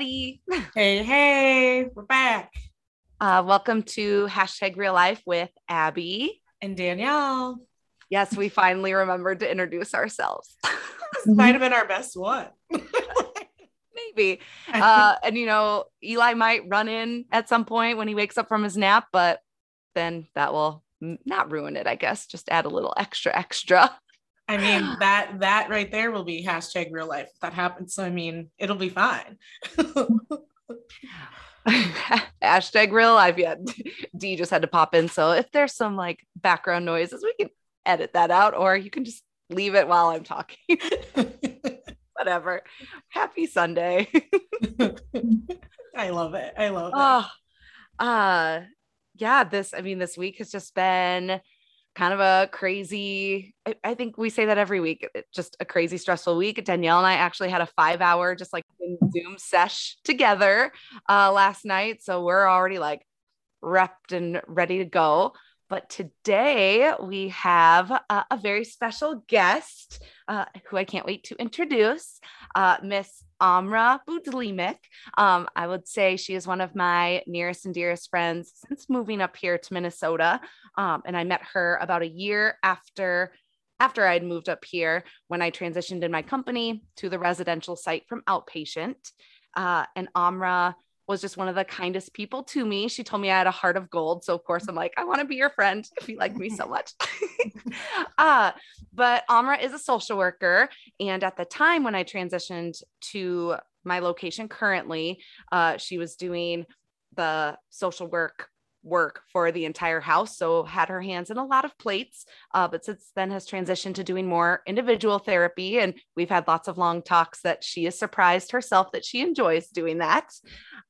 hey, hey, everybody. Hey, hey, we're back. Uh, welcome to hashtag real life with Abbie and Danielle. Yes, we finally remembered to introduce ourselves. this might have been our best one. Maybe. Uh, and, you know, Eli might run in at some point when he wakes up from his nap, but then that will not ruin it, I guess. Just add a little extra, extra. I mean that that right there will be hashtag real life if that happens. So I mean it'll be fine. hashtag real life. Yeah, D just had to pop in. So if there's some like background noises, we can edit that out, or you can just leave it while I'm talking. Whatever. Happy Sunday. I love it. I love it. Oh, uh yeah, this I mean this week has just been kind of a crazy I, I, think we say that every week just a crazy stressful week. Danielle and i actually had a five hour just like zoom sesh together uh last night. So we're already like repped and ready to go but today we have a, very special guest uh, who I can't wait to introduce, uh, Miss Amra Budimlic. Um, I would say she is one of my nearest and dearest friends since moving up here to Minnesota. Um, and I met her about a year after after I'd moved up here when I transitioned in my company to the residential site from outpatient. Uh, and Amra was just one of the kindest people to me. She told me I had a heart of gold. So of course I'm like, I want to be your friend if you like me so much. uh, but Amra is a social worker. And at the time when I transitioned to my location currently, uh, she was doing the social work work for the entire house. So had her hands in a lot of plates, uh, but since then has transitioned to doing more individual therapy. And we've had lots of long talks that she is surprised herself that she enjoys doing that.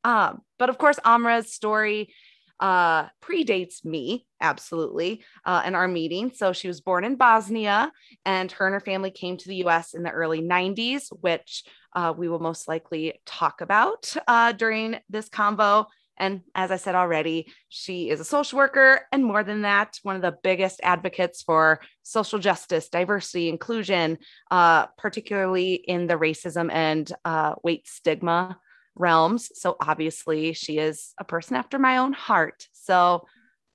Um, but of course, Amra's story uh, predates me absolutely uh, our meeting. So she was born in Bosnia, and her and her family came to the US in the early 90s, which uh, we will most likely talk about uh, during this convo. And as I said already, she is a social worker. And more than that, one of the biggest advocates for social justice, diversity, inclusion, uh, particularly in the racism and uh, weight stigma realms. So obviously, she is a person after my own heart. So,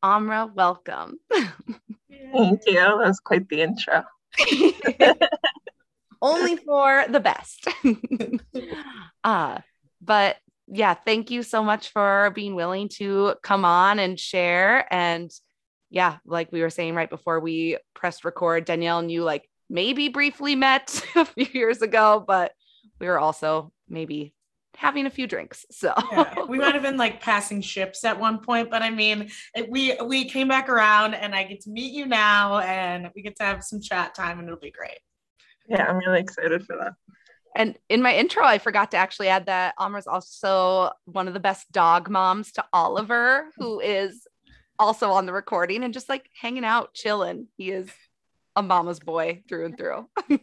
Amra, welcome. Thank you. That was quite the intro. Only for the best. uh, but yeah, thank you so much for being willing to come on and share. And yeah, like we were saying right before we pressed record, Danielle and you like maybe briefly met a few years ago, but we were also maybe having a few drinks. So yeah, we might have been like passing ships at one point, but I mean, it, we we came back around and I get to meet you now and we get to have some chat time and it'll be great. Yeah, I'm really excited for that. And in my intro, I forgot to actually add that Amra's also one of the best dog moms to Oliver, who is also on the recording and just like hanging out, chilling. He is a mama's boy through and through. he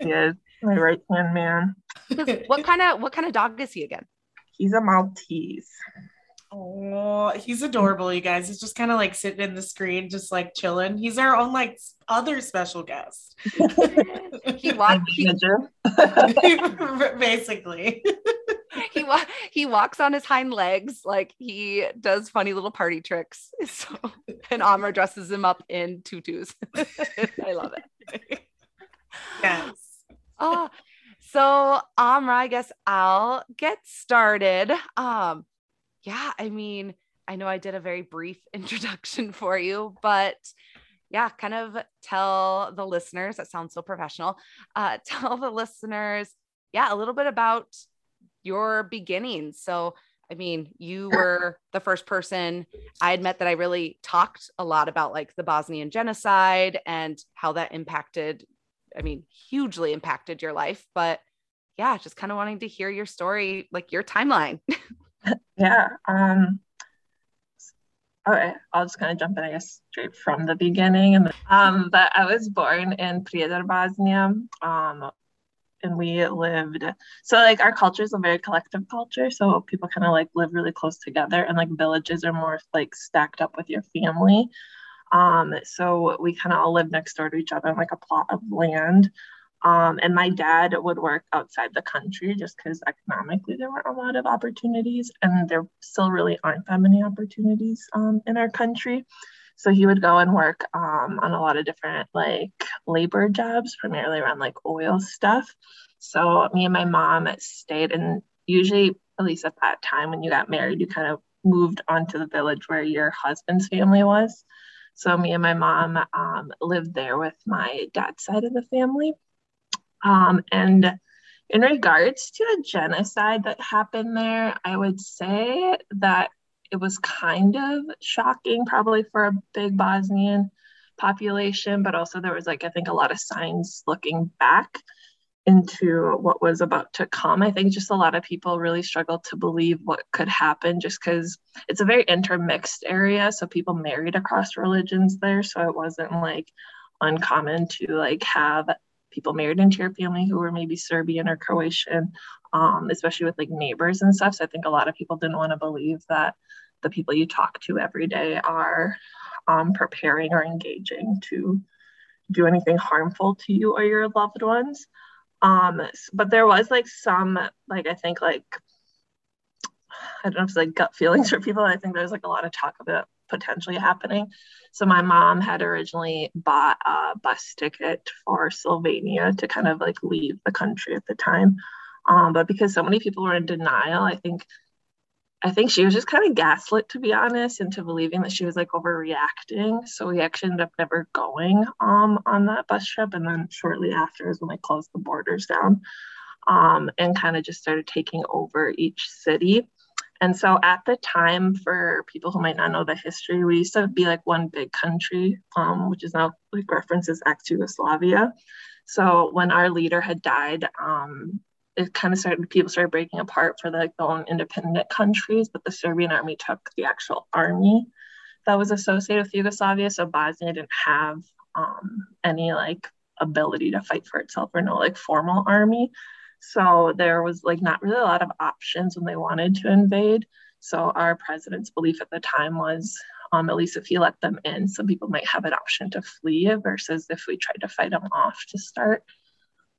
is my right hand man. what kind of what kind of dog is he again? He's a Maltese. Oh, he's adorable, you guys. He's just kind of like sitting in the screen, just like chilling. He's our own like other special guest. he walks he, basically. he wa- he walks on his hind legs like he does funny little party tricks. So and Amra dresses him up in tutus. I love it. Yes. Oh, so Amra, I guess I'll get started. Um, yeah, I mean, I know I did a very brief introduction for you, but yeah, kind of tell the listeners, that sounds so professional, uh, tell the listeners, yeah, a little bit about your beginnings. So, I mean, you were the first person I had met that I really talked a lot about, like the Bosnian genocide and how that impacted, I mean, hugely impacted your life. But yeah, just kind of wanting to hear your story, like your timeline. yeah. Um, okay, I'll just kind of jump in, I guess, straight from the beginning. And um, but I was born in Prijedor, Bosnia. Um, and we lived so like our culture is a very collective culture so people kind of like live really close together and like villages are more like stacked up with your family um so we kind of all live next door to each other on like a plot of land Um, and my dad would work outside the country just because economically there weren't a lot of opportunities, and there still really aren't that many opportunities um, in our country. So he would go and work um, on a lot of different like labor jobs, primarily around like oil stuff. So me and my mom stayed, and usually, at least at that time when you got married, you kind of moved onto the village where your husband's family was. So me and my mom um, lived there with my dad's side of the family. Um, and in regards to the genocide that happened there, I would say that it was kind of shocking, probably for a big Bosnian population, but also there was like, I think, a lot of signs looking back into what was about to come. I think just a lot of people really struggled to believe what could happen just because it's a very intermixed area. So people married across religions there. So it wasn't like uncommon to like have people married into your family who were maybe Serbian or Croatian, um, especially with like neighbors and stuff. So I think a lot of people didn't want to believe that the people you talk to every day are um, preparing or engaging to do anything harmful to you or your loved ones. Um, but there was like some, like, I think, like, I don't know if it's like gut feelings for people. I think there's like a lot of talk about potentially happening. So my mom had originally bought a bus ticket for Slovenia to kind of like leave the country at the time. Um, but because so many people were in denial, I think I think she was just kind of gaslit, to be honest, into believing that she was like overreacting. So we actually ended up never going um, on that bus trip. And then shortly after is when they closed the borders down um, and kind of just started taking over each city. And so at the time, for people who might not know the history, we used to be like one big country, um, which is now like references ex Yugoslavia. So when our leader had died, um, it kind of started people started breaking apart for like their own independent countries but the serbian army took the actual army that was associated with yugoslavia so bosnia didn't have um, any like ability to fight for itself or no like formal army so there was like not really a lot of options when they wanted to invade so our president's belief at the time was um, at least if you let them in some people might have an option to flee versus if we tried to fight them off to start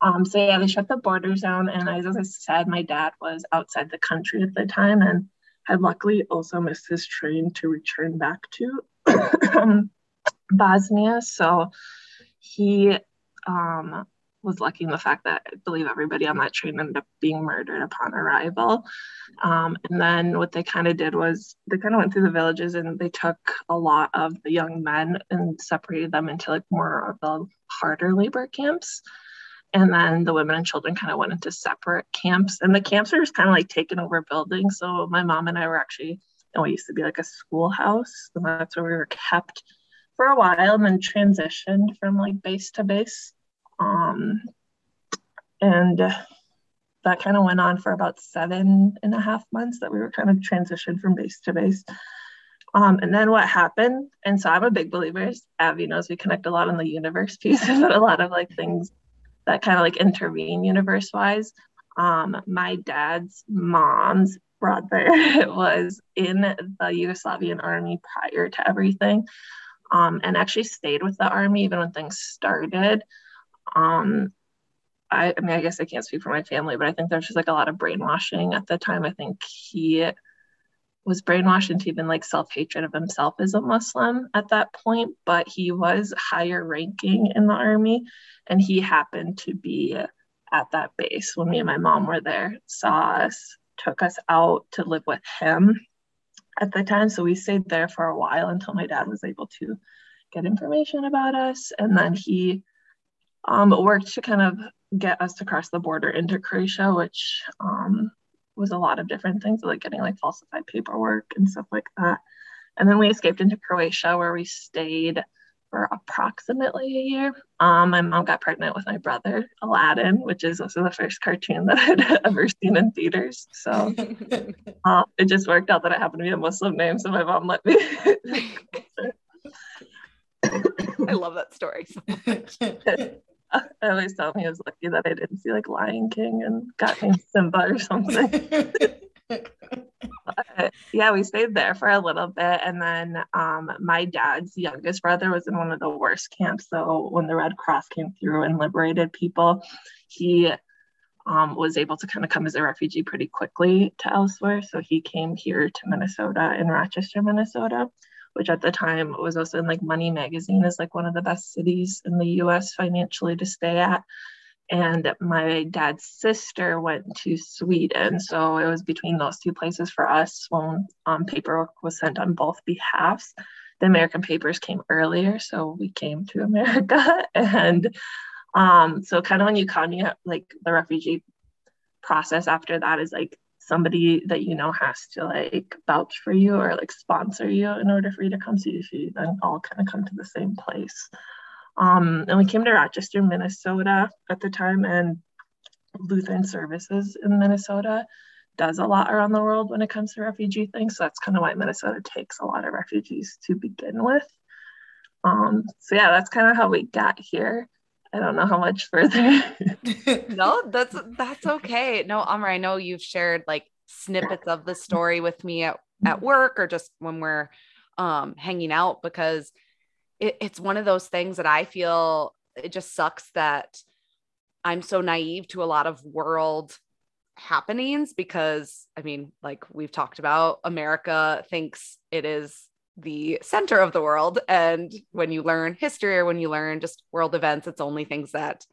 um, so yeah, they shut the borders down, and as I said, my dad was outside the country at the time, and had luckily also missed his train to return back to Bosnia. So he um, was lucky in the fact that I believe everybody on that train ended up being murdered upon arrival. Um, and then what they kind of did was they kind of went through the villages and they took a lot of the young men and separated them into like more of the harder labor camps. And then the women and children kind of went into separate camps. And the camps are just kind of like taken over buildings. So my mom and i were actually and we used to be like a schoolhouse. And that's where we were kept for a while and then transitioned from like base to base um, and that kind of went on for about seven and a half months that we were kind of transitioned from base to base um, and then what happened and so i'm a big believer abbie knows we connect a lot on the universe piece but a lot of like things that kind of like intervene universe wise. Um, my dad's mom's brother was in the Yugoslavian army prior to everything um, and actually stayed with the army even when things started. Um, I, I mean, I guess I can't speak for my family, but I think there's just like a lot of brainwashing at the time. I think he was brainwashed into even like self hatred of himself as a Muslim at that point, but he was higher ranking in the army and he happened to be at that base when me and my mom were there, saw us, took us out to live with him at the time. So we stayed there for a while until my dad was able to get information about us. And then he um, worked to kind of get us to cross the border into Croatia, which um, was a lot of different things, like getting like falsified paperwork and stuff like that. And then we escaped into Croatia, where we stayed for approximately a year. Um, my mom got pregnant with my brother, Aladdin, which is also the first cartoon that I'd ever seen in theaters. So uh, it just worked out that it happened to be a Muslim name, so my mom let me. I love that story. I always tell me I was lucky that I didn't see like Lion King and got named Simba or something. yeah, we stayed there for a little bit. And then um, my dad's youngest brother was in one of the worst camps. So when the Red Cross came through and liberated people, he um, was able to kind of come as a refugee pretty quickly to elsewhere. So he came here to Minnesota in Rochester, Minnesota, which at the time was also in like Money Magazine as like one of the best cities in the US financially to stay at and my dad's sister went to Sweden. So it was between those two places for us when um, paperwork was sent on both behalves. The American papers came earlier, so we came to America. And um, so, kind of when you come, you have, like the refugee process after that is like somebody that you know has to like vouch for you or like sponsor you in order for you to come. So you then all kind of come to the same place. Um, and we came to Rochester, Minnesota at the time, and Lutheran Services in Minnesota does a lot around the world when it comes to refugee things. So that's kind of why Minnesota takes a lot of refugees to begin with. Um, so yeah, that's kind of how we got here. I don't know how much further. no, that's that's okay. No, Amr, I know you've shared like snippets of the story with me at, at work or just when we're um, hanging out because it, it's one of those things that I feel it just sucks that I'm so naive to a lot of world happenings because I mean, like we've talked about, America thinks it is the center of the world. And when you learn history or when you learn just world events, it's only things that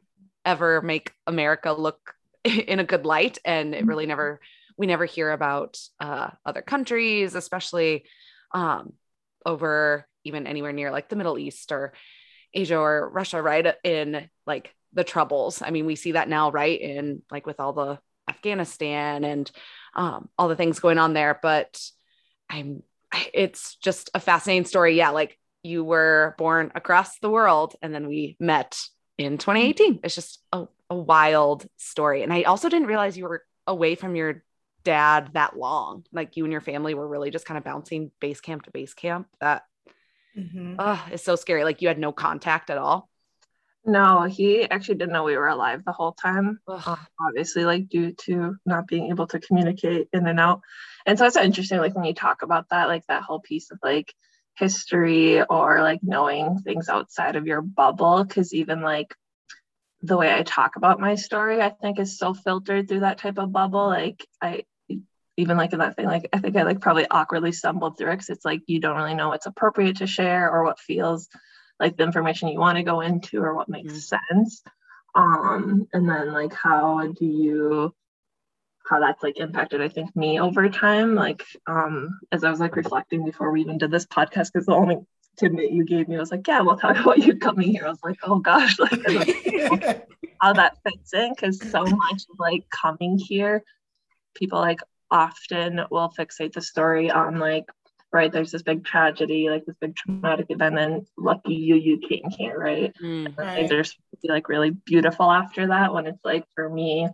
ever make America look in a good light. And it really never, we never hear about uh, other countries, especially um, over even anywhere near like the Middle East or Asia or Russia, right? In like the troubles. I mean, we see that now, right? In like with all the Afghanistan and um, all the things going on there. But I'm, it's just a fascinating story. Yeah. Like you were born across the world and then we met in 2018. It's just a, a wild story. And I also didn't realize you were away from your dad that long. Like you and your family were really just kind of bouncing base camp to base camp. That mm-hmm. oh, it's so scary. Like you had no contact at all. No, he actually didn't know we were alive the whole time. Uh, obviously, like due to not being able to communicate in and out. And so it's interesting, like when you talk about that, like that whole piece of like history or like knowing things outside of your bubble. Cause even like the way I talk about my story, I think is so filtered through that type of bubble. Like I even like in that thing, like I think I like probably awkwardly stumbled through it because it's like you don't really know what's appropriate to share or what feels like the information you want to go into or what makes mm-hmm. sense. Um, and then like how do you how that's like impacted I think me over time. Like um as I was like reflecting before we even did this podcast, because the only tidbit you gave me was like, yeah, we'll talk about you coming here. I was like, oh gosh, like how that fits in because so much like coming here, people like often will fixate the story on like right there's this big tragedy like this big traumatic event and lucky you you came here right, mm, right. things are like really beautiful after that when it's like for me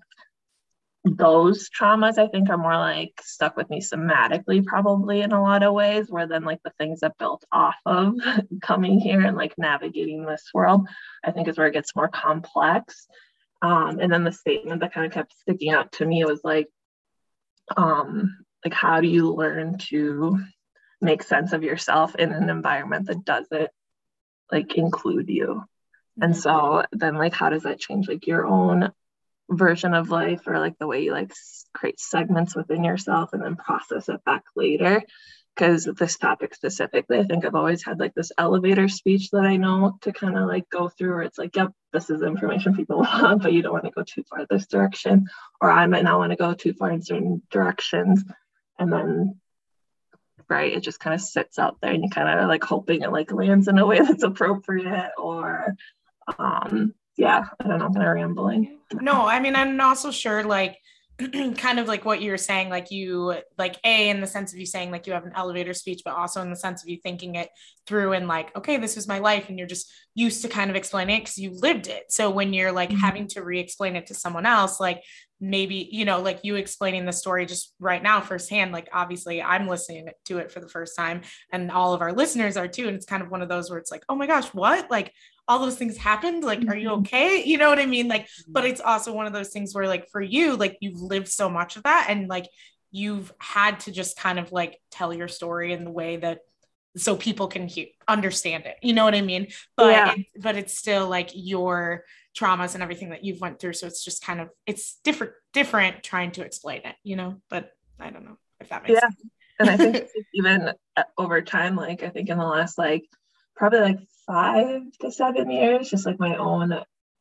those traumas i think are more like stuck with me somatically probably in a lot of ways where then like the things that built off of coming here and like navigating this world i think is where it gets more complex. Um, and then the statement that kind of kept sticking out to me was like um, like how do you learn to make sense of yourself in an environment that doesn't like include you and so then like how does that change like your own version of life or like the way you like create segments within yourself and then process it back later because this topic specifically, I think I've always had like this elevator speech that I know to kind of like go through where it's like, yep, this is information people want, but you don't want to go too far this direction, or I might not want to go too far in certain directions. And then right, it just kind of sits out there and you kind of like hoping it like lands in a way that's appropriate or um yeah, I don't know, I'm kind of rambling. No, I mean, I'm also sure like kind of like what you were saying, like you, like A, in the sense of you saying, like you have an elevator speech, but also in the sense of you thinking it through and like, okay, this is my life. And you're just used to kind of explaining it because you lived it. So when you're like mm-hmm. having to re explain it to someone else, like maybe, you know, like you explaining the story just right now firsthand, like obviously I'm listening to it for the first time and all of our listeners are too. And it's kind of one of those where it's like, oh my gosh, what? Like, all those things happened like are you mm-hmm. okay you know what i mean like but mm-hmm. it's also one of those things where like for you like you've lived so much of that and like you've had to just kind of like tell your story in the way that so people can he- understand it you know what i mean but yeah. it, but it's still like your traumas and everything that you've went through so it's just kind of it's different different trying to explain it you know but i don't know if that makes yeah. sense and i think even uh, over time like i think in the last like probably like five to seven years just like my own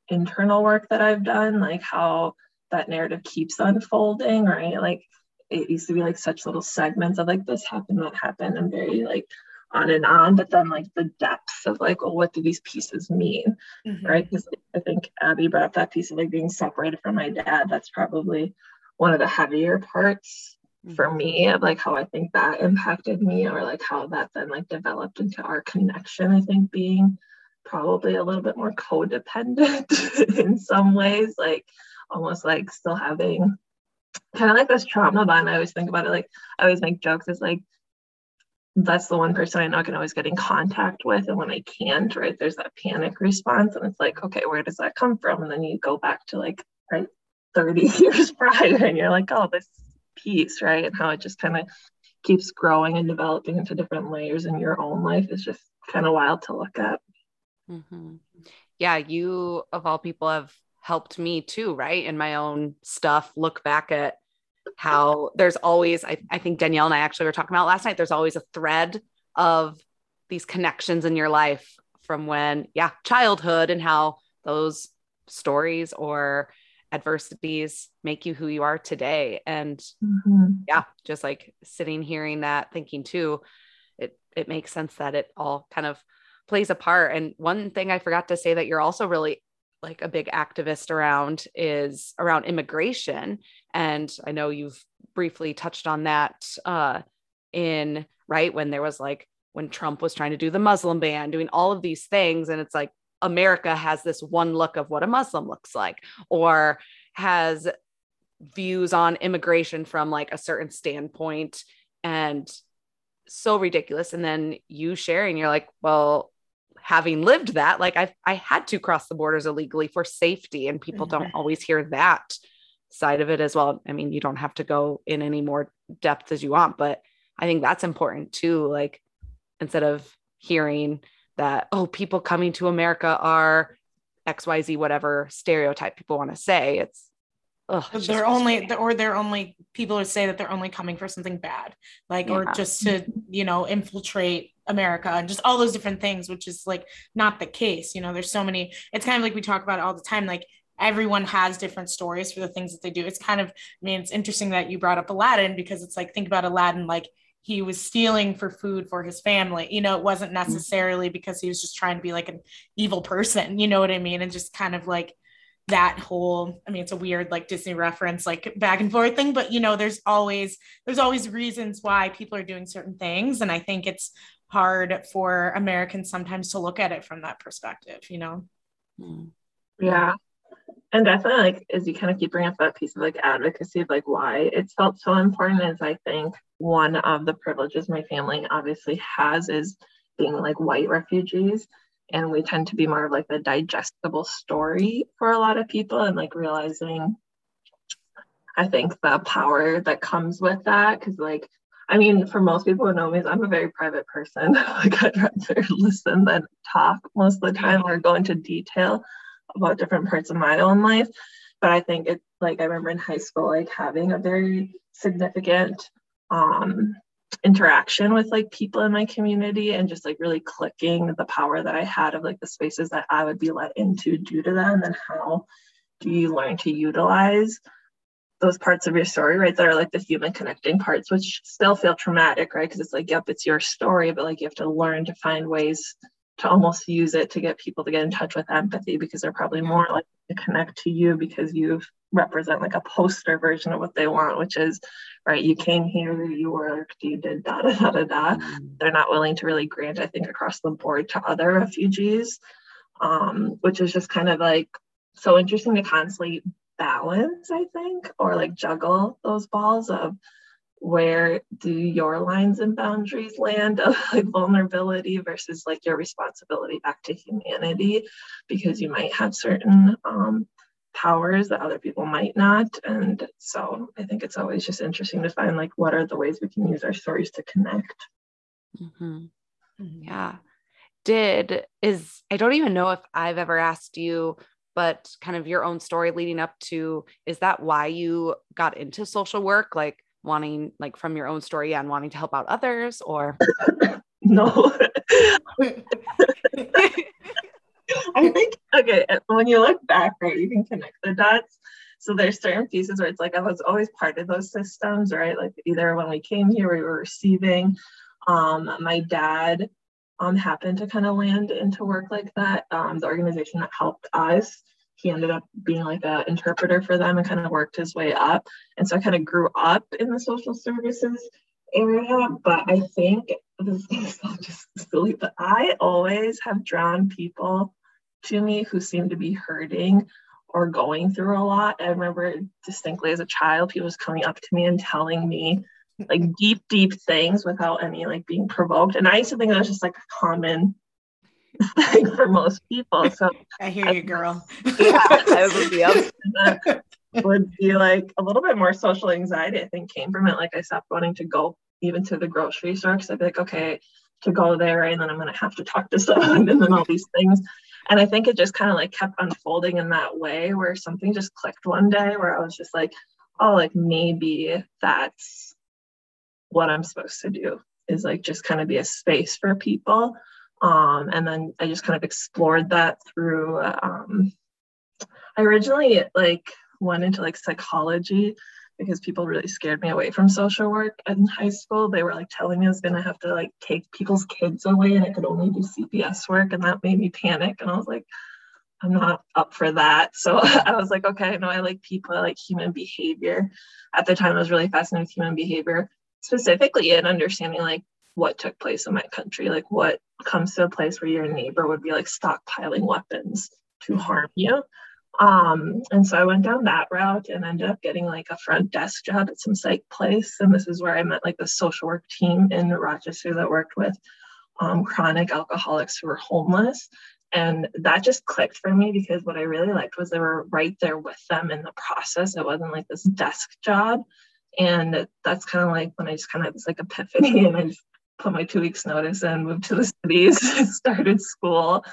internal work that i've done like how that narrative keeps unfolding right like it used to be like such little segments of like this happened that happened and very like on and on but then like the depths of like well what do these pieces mean mm-hmm. right because i think abbie brought up that piece of like being separated from my dad that's probably one of the heavier parts. For me mm-hmm. of like how i think that impacted me or like how that then like developed into our connection i think being probably a little bit more codependent in some ways like almost like still having kind of like this trauma bond i always think about it like i always make jokes it's like that's the one person I know I can always get in contact with. And when I can't, right, there's that panic response. And it's like, okay, where does that come from? And then you go back to like, right, 30 years prior and you're like, oh, this piece, right? And how it just kind of keeps growing and developing into different layers in your own life is just kind of wild to look at. Mm-hmm. Yeah, you of all people have helped me too, right? In my own stuff, look back at how there's always, I, I think Danielle and I actually were talking about last night, there's always a thread of these connections in your life from when, yeah, childhood and how those stories or adversities make you who you are today. And mm-hmm. yeah, just like sitting, hearing that, thinking too, it it makes sense that it all kind of plays a part. And one thing I forgot to say that you're also really like a big activist around is around immigration and i know you've briefly touched on that uh, in right when there was like when trump was trying to do the muslim ban doing all of these things and it's like america has this one look of what a muslim looks like or has views on immigration from like a certain standpoint and so ridiculous and then you sharing you're like well having lived that, like I I had to cross the borders illegally for safety, and people mm-hmm. don't always hear that side of it as well. I mean, you don't have to go in any more depth as you want, but I think that's important too. Like instead of hearing that, oh, people coming to America are XYZ, whatever stereotype people want to say, it's Ugh, they're only or they're only people would say that they're only coming for something bad like yeah. or just to you know infiltrate america and just all those different things which is like not the case you know there's so many it's kind of like we talk about all the time like everyone has different stories for the things that they do. It's kind of i mean it's interesting that you brought up aladdin because it's like think about aladdin like he was stealing for food for his family you know it wasn't mm-hmm. necessarily because he was just trying to be like an evil person you know what i mean and just kind of like that whole i mean it's a weird like disney reference like back and forth thing but you know there's always there's always reasons why people are doing certain things and i think it's hard for americans sometimes to look at it from that perspective you know hmm. yeah and definitely like as you kind of keep bringing up that piece of like advocacy of like why it's felt so important is i think one of the privileges my family obviously has is being like white refugees. And we tend to be more of like the digestible story for a lot of people and like realizing i think the power that comes with that. Because like i mean for most people who know me i'm a very private person. Like i'd rather listen than talk most of the time or go into detail about different parts of my own life but i think it's like i remember in high school like having a very significant um interaction with like people in my community and just like really clicking the power that I had of like the spaces that I would be let into due to them and how do you learn to utilize those parts of your story, right? That are like the human connecting parts, which still feel traumatic, right? Because it's like, yep, it's your story, but like you have to learn to find ways to almost use it to get people to get in touch with empathy because they're probably more like to connect to you because you represent like a poster version of what they want, which is right, you came here, you worked, you did da da da da da. Mm-hmm. They're not willing to really grant, I think, across the board to other refugees, um, which is just kind of like so interesting to constantly balance, I think, or like juggle those balls of where do your lines and boundaries land of like vulnerability versus like your responsibility back to humanity because you might have certain um, powers that other people might not. And so I think it's always just interesting to find like what are the ways we can use our stories to connect. Mm-hmm. mm-hmm. Yeah. Did is I don't even know if I've ever asked you, but kind of your own story leading up to is that why you got into social work? Like wanting like from your own story and wanting to help out others or no I think okay, when you look back, right, you can connect the dots. So there's certain pieces where it's like I was always part of those systems, right? Like either when we came here, we were receiving. Um, my dad um, happened to kind of land into work like that. Um, the organization that helped us, he ended up being like an interpreter for them and kind of worked his way up. And so I kind of grew up in the social services area. But I think this is all just silly, but I always have drawn people to me who seem to be hurting or going through a lot. I remember distinctly as a child, people was coming up to me and telling me like deep, deep things without any like being provoked. And I used to think that was just like a common thing for most people. So I hear you, girl. Yeah, I would be would be like a little bit more social anxiety, I think came from it. Like I stopped wanting to go even to the grocery store because I'd be like, okay, to go there and then I'm gonna have to talk to someone and then all these things. And I think it just kind of like kept unfolding in that way where something just clicked one day where I was just like, oh, like maybe that's what I'm supposed to do is like just kind of be a space for people. Um, and then I just kind of explored that through. Um, I originally like went into like psychology because people really scared me away from social work in high school. They were like telling me I was gonna have to like take people's kids away and I could only do CPS work, and that made me panic. And I was like, I'm not up for that. So I was like, okay, no, I like people, I like human behavior. At the time, I was really fascinated with human behavior, specifically in understanding like what took place in my country, like what comes to a place where your neighbor would be like stockpiling weapons to harm you. Um, and so I went down that route and ended up getting like a front desk job at some psych place. And this is where I met like the social work team in Rochester that worked with um, chronic alcoholics who were homeless. And that just clicked for me because what I really liked was they were right there with them in the process. It wasn't like this desk job. And that's kind of like when I just kind of had this like epiphany and I just put my two weeks notice and moved to the cities, started school.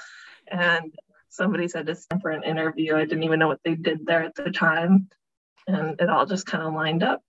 And somebody said to stand for an interview. I didn't even know what they did there at the time. And it all just kind of lined up.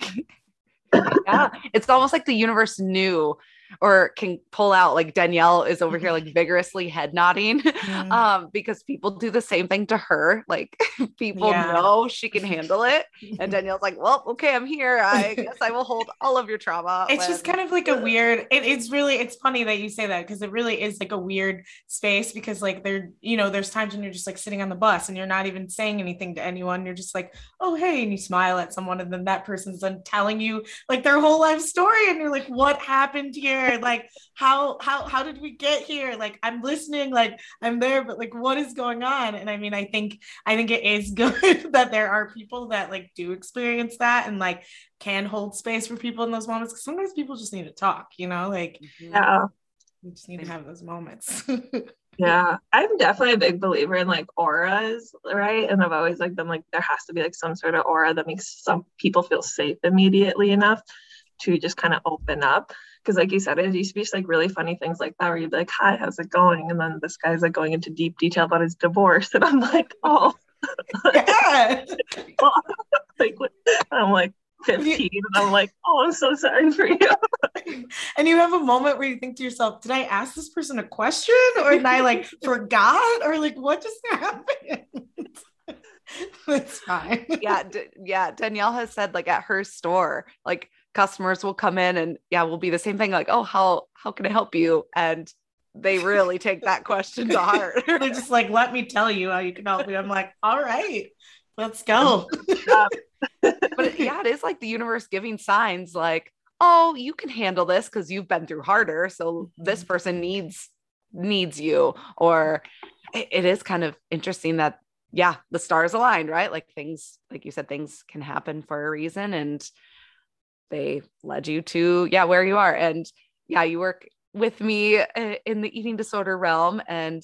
yeah. It's almost like the universe knew or can pull out like Danielle is over here like vigorously head nodding mm. um because people do the same thing to her like people yeah. know she can handle it. And Danielle's like well okay I'm here. I guess I will hold all of your trauma it's when- just kind of like a weird it, it's really it's funny that you say that because it really is like a weird space because like there you know there's times when you're just like sitting on the bus and you're not even saying anything to anyone. You're just like oh hey and you smile at someone and then that person's then telling you like their whole life story and you're like what happened here like how how how did we get here? Like i'm listening like i'm there but like what is going on? And i mean i think i think it is good that there are people that like do experience that and like can hold space for people in those moments because sometimes people just need to talk you know like mm-hmm. yeah. you just need to have those moments. Yeah. I'm definitely a big believer in like auras right? And i've always like been like there has to be like some sort of aura that makes some people feel safe immediately enough to just kind of open up because like you said it used to be just like really funny things like that where you'd be like hi how's it going? And then this guy's like going into deep detail about his divorce and i'm like oh. Yeah. like i'm like 15 and i'm like oh i'm so sorry for you. And you have a moment where you think to yourself did i ask this person a question? Or did i like forgot? Or like what just happened? It's fine. Yeah D- yeah danielle has said like at her store like customers will come in and yeah, we'll be the same thing like, oh, how how can I help you? And they really take that question to heart. They're just like, let me tell you how you can help me. I'm like, all right, let's go. but yeah, it is like the universe giving signs like, oh, you can handle this because you've been through harder. So this mm-hmm. person needs needs you. Or it, it is kind of interesting that yeah, the stars aligned, right? Like things, like you said, things can happen for a reason. And they led you to yeah where you are and yeah you work with me uh, in the eating disorder realm and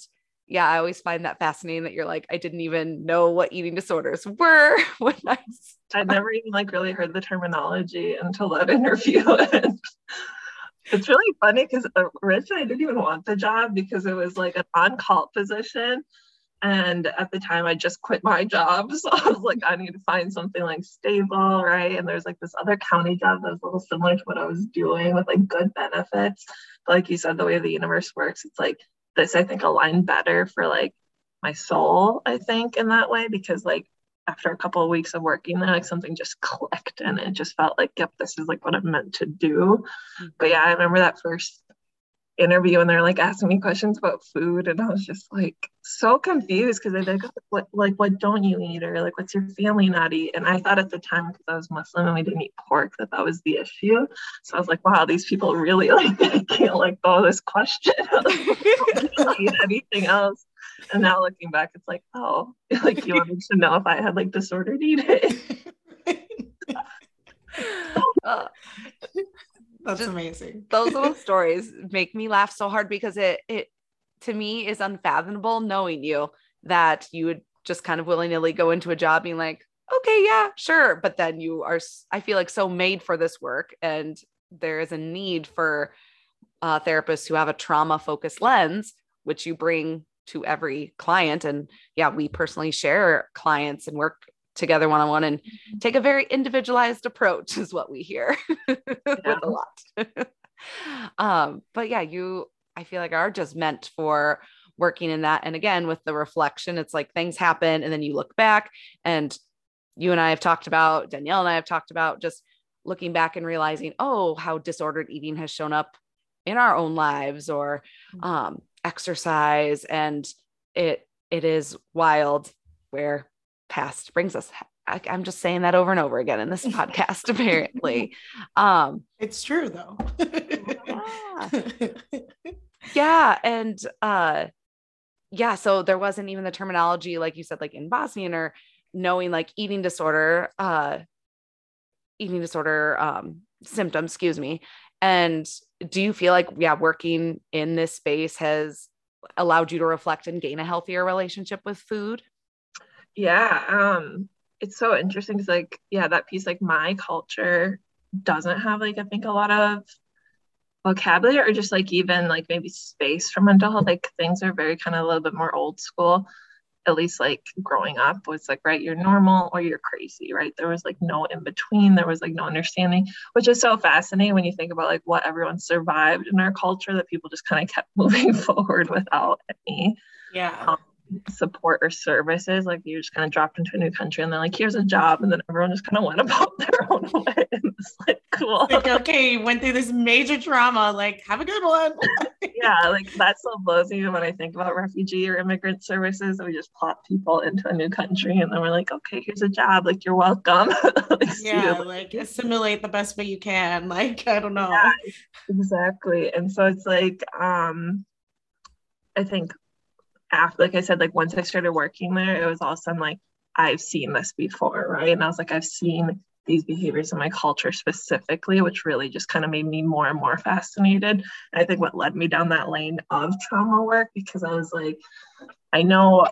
yeah, I always find that fascinating that you're like, I didn't even know what eating disorders were when I I never even like really heard the terminology until that interview. it's really funny because originally I didn't even want the job because it was like an on-call position. And at the time I just quit my job. So I was like, I need to find something like stable, right? And there's like this other county job that was a little similar to what I was doing with like good benefits. But like you said, the way the universe works, it's like this I think aligned better for like my soul, I think, in that way, because like after a couple of weeks of working there, like something just clicked and it just felt like, yep, this is like what I'm meant to do. Mm-hmm. But yeah, I remember that first interview and they're like asking me questions about food and I was just like so confused because they're like what like what don't you eat? or like what's your family not eat? And I thought at the time because I was Muslim and we didn't eat pork that that was the issue. So I was like wow these people really like can't like go this question eat anything else. And now looking back it's like oh like you wanted to know if I had like disordered eating. Uh, that's Just, amazing. those little stories make me laugh so hard because it it to me is unfathomable knowing you that you would just kind of willy-nilly go into a job being like, okay, yeah, sure. But then you are, I feel like so made for this work. And there is a need for uh, therapists who have a trauma focused lens, which you bring to every client. And yeah, we personally share clients and work together one on one and mm-hmm. take a very individualized approach is what we hear yeah. with a lot. um, but yeah, you I feel like are just meant for working in that. And again, with the reflection, it's like things happen and then you look back and you and I have talked about Danielle and I have talked about just looking back and realizing, oh, how disordered eating has shown up in our own lives or mm-hmm. um, exercise. And it it is wild where past brings us I, am just saying that over and over again in this podcast apparently. Um it's true though. Yeah. yeah and uh yeah so there wasn't even the terminology like you said like in bosnian or knowing like eating disorder uh eating disorder um symptoms excuse me. And do you feel like yeah working in this space has allowed you to reflect and gain a healthier relationship with food yeah um it's so interesting because like yeah that piece like my culture doesn't have like i think a lot of vocabulary or just like even like maybe space for mental health like things are very kind of a little bit more old school. At least like growing up was like right you're normal or you're crazy right? There was like no in between there was like no understanding which is so fascinating when you think about like what everyone survived in our culture that people just kind of kept moving forward without any yeah. um, support or services. Like you just kind of dropped into a new country and they're like, here's a job. And then everyone just kind of went about their own way. And it's like, cool. Like, okay, went through this major trauma. Like, have a good one. yeah, like that still blows me when I think about refugee or immigrant services. We just plop people into a new country and then we're like, okay, here's a job. Like, you're welcome. like, yeah, like assimilate the best way you can. Like, I don't know. Yeah, exactly. And so it's like, um, I think after like I said, like once I started working there, it was all of a sudden like I've seen this before, right? And I was like, I've seen these behaviors in my culture specifically, which really just kind of made me more and more fascinated. And I think what led me down that lane of trauma work because I was like, I know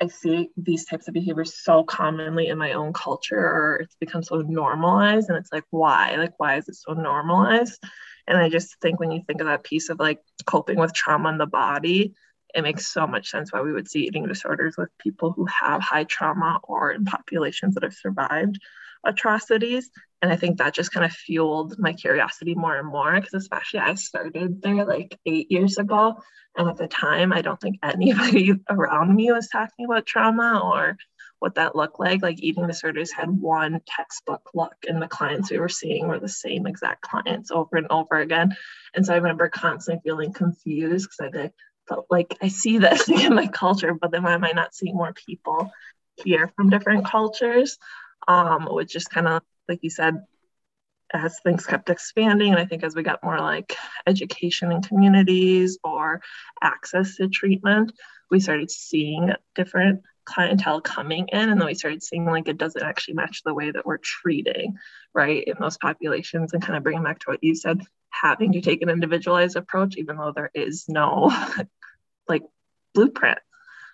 I see these types of behaviors so commonly in my own culture, or it's become so normalized. And it's like, why? Like, why is it so normalized? And I just think when you think of that piece of like coping with trauma in the body, it makes so much sense why we would see eating disorders with people who have high trauma or in populations that have survived atrocities. And I think that just kind of fueled my curiosity more and more because, especially, I started there like eight years ago. And at the time, I don't think anybody around me was talking about trauma or what that looked like. Like eating disorders had one textbook look, and the clients we were seeing were the same exact clients over and over again. And so I remember constantly feeling confused because I but like I see this in my culture, but then why am I not seeing more people here from different cultures? Um, which just kind of like you said, as things kept expanding, and I think as we got more like education in communities or access to treatment, we started seeing different clientele coming in and then we started seeing like it doesn't actually match the way that we're treating right in those populations and kind of bringing back to what you said having to take an individualized approach even though there is no like blueprint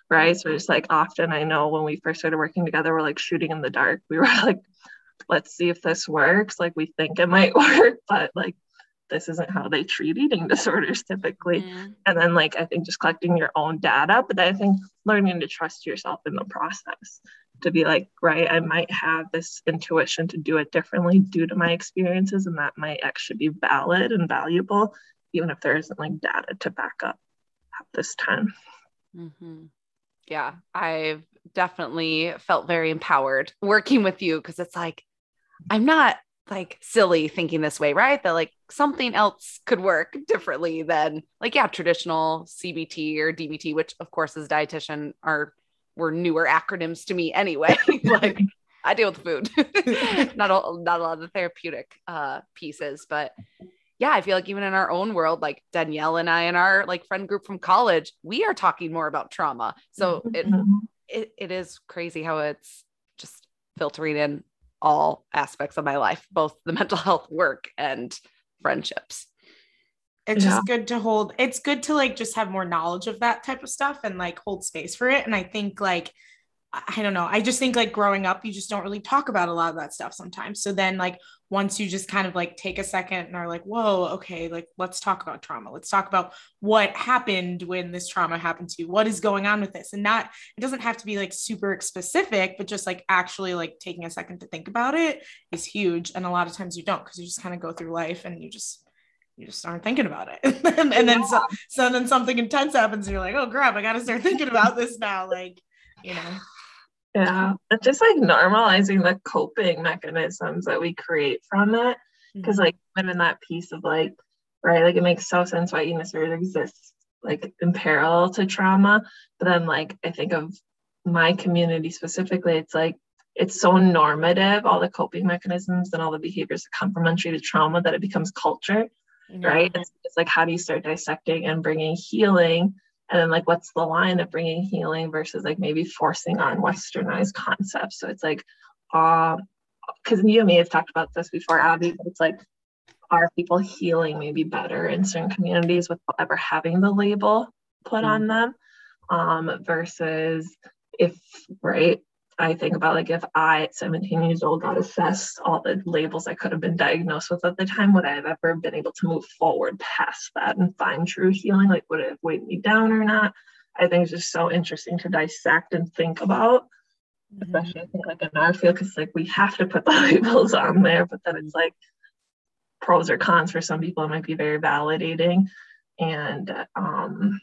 right? So it's like often i know when we first started working together we're like shooting in the dark. We were like let's see if this works. Like we think it might work but like this isn't how they treat eating disorders typically. Mm. and then like i think just collecting your own data but i think learning to trust yourself in the process to be like right i might have this intuition to do it differently due to my experiences and that might actually be valid and valuable even if there isn't like data to back up at this time mm-hmm. yeah i've definitely felt very empowered working with you because it's like i'm not like silly thinking this way, right? That like something else could work differently than like yeah, traditional CBT or DBT, which of course as dietitian are were newer acronyms to me anyway. like I deal with food, not a, not a lot of the therapeutic uh, pieces, but yeah, I feel like even in our own world, like Danielle and I and our like friend group from college, we are talking more about trauma. So it, mm-hmm. it, it is crazy how it's just filtering in all aspects of my life, both the mental health work and friendships. It's yeah. just good to hold, it's good to like just have more knowledge of that type of stuff and like hold space for it. And I think like I don't know. I just think like growing up, you just don't really talk about a lot of that stuff sometimes. So then, like, once you just kind of like take a second and are like, whoa, okay, like, let's talk about trauma. Let's talk about what happened when this trauma happened to you. What is going on with this? And not, it doesn't have to be like super specific, but just like actually like taking a second to think about it is huge. And a lot of times you don't because you just kind of go through life and you just, you just aren't thinking about it. and, and then so, so then something intense happens and you're like, oh crap, I got to start thinking about this now. Like, you know. Yeah, it's just like normalizing the coping mechanisms that we create from it. Because, mm-hmm. like, I'm in that piece of like, right, like it makes so sense why eating disorder exists, like in parallel to trauma. But then, like, I think of my community specifically, it's like, it's so normative, all the coping mechanisms and all the behaviors that come from untreated trauma that it becomes culture, mm-hmm. right? It's, it's like, how do you start dissecting and bringing healing? And then like what's the line of bringing healing versus like maybe forcing on westernized concepts so it's like um because you and me have talked about this before abbie but it's like are people healing maybe better in certain communities without ever having the label put mm-hmm. on them um versus if right I think about like if I at 17 years old got assessed all the labels I could have been diagnosed with at the time, would I have ever been able to move forward past that and find true healing? Like would it have weighed me down or not? I think it's just so interesting to dissect and think about, mm-hmm. especially I think like in our field, because like we have to put the labels on there, but then it's like pros or cons for some people, it might be very validating. And um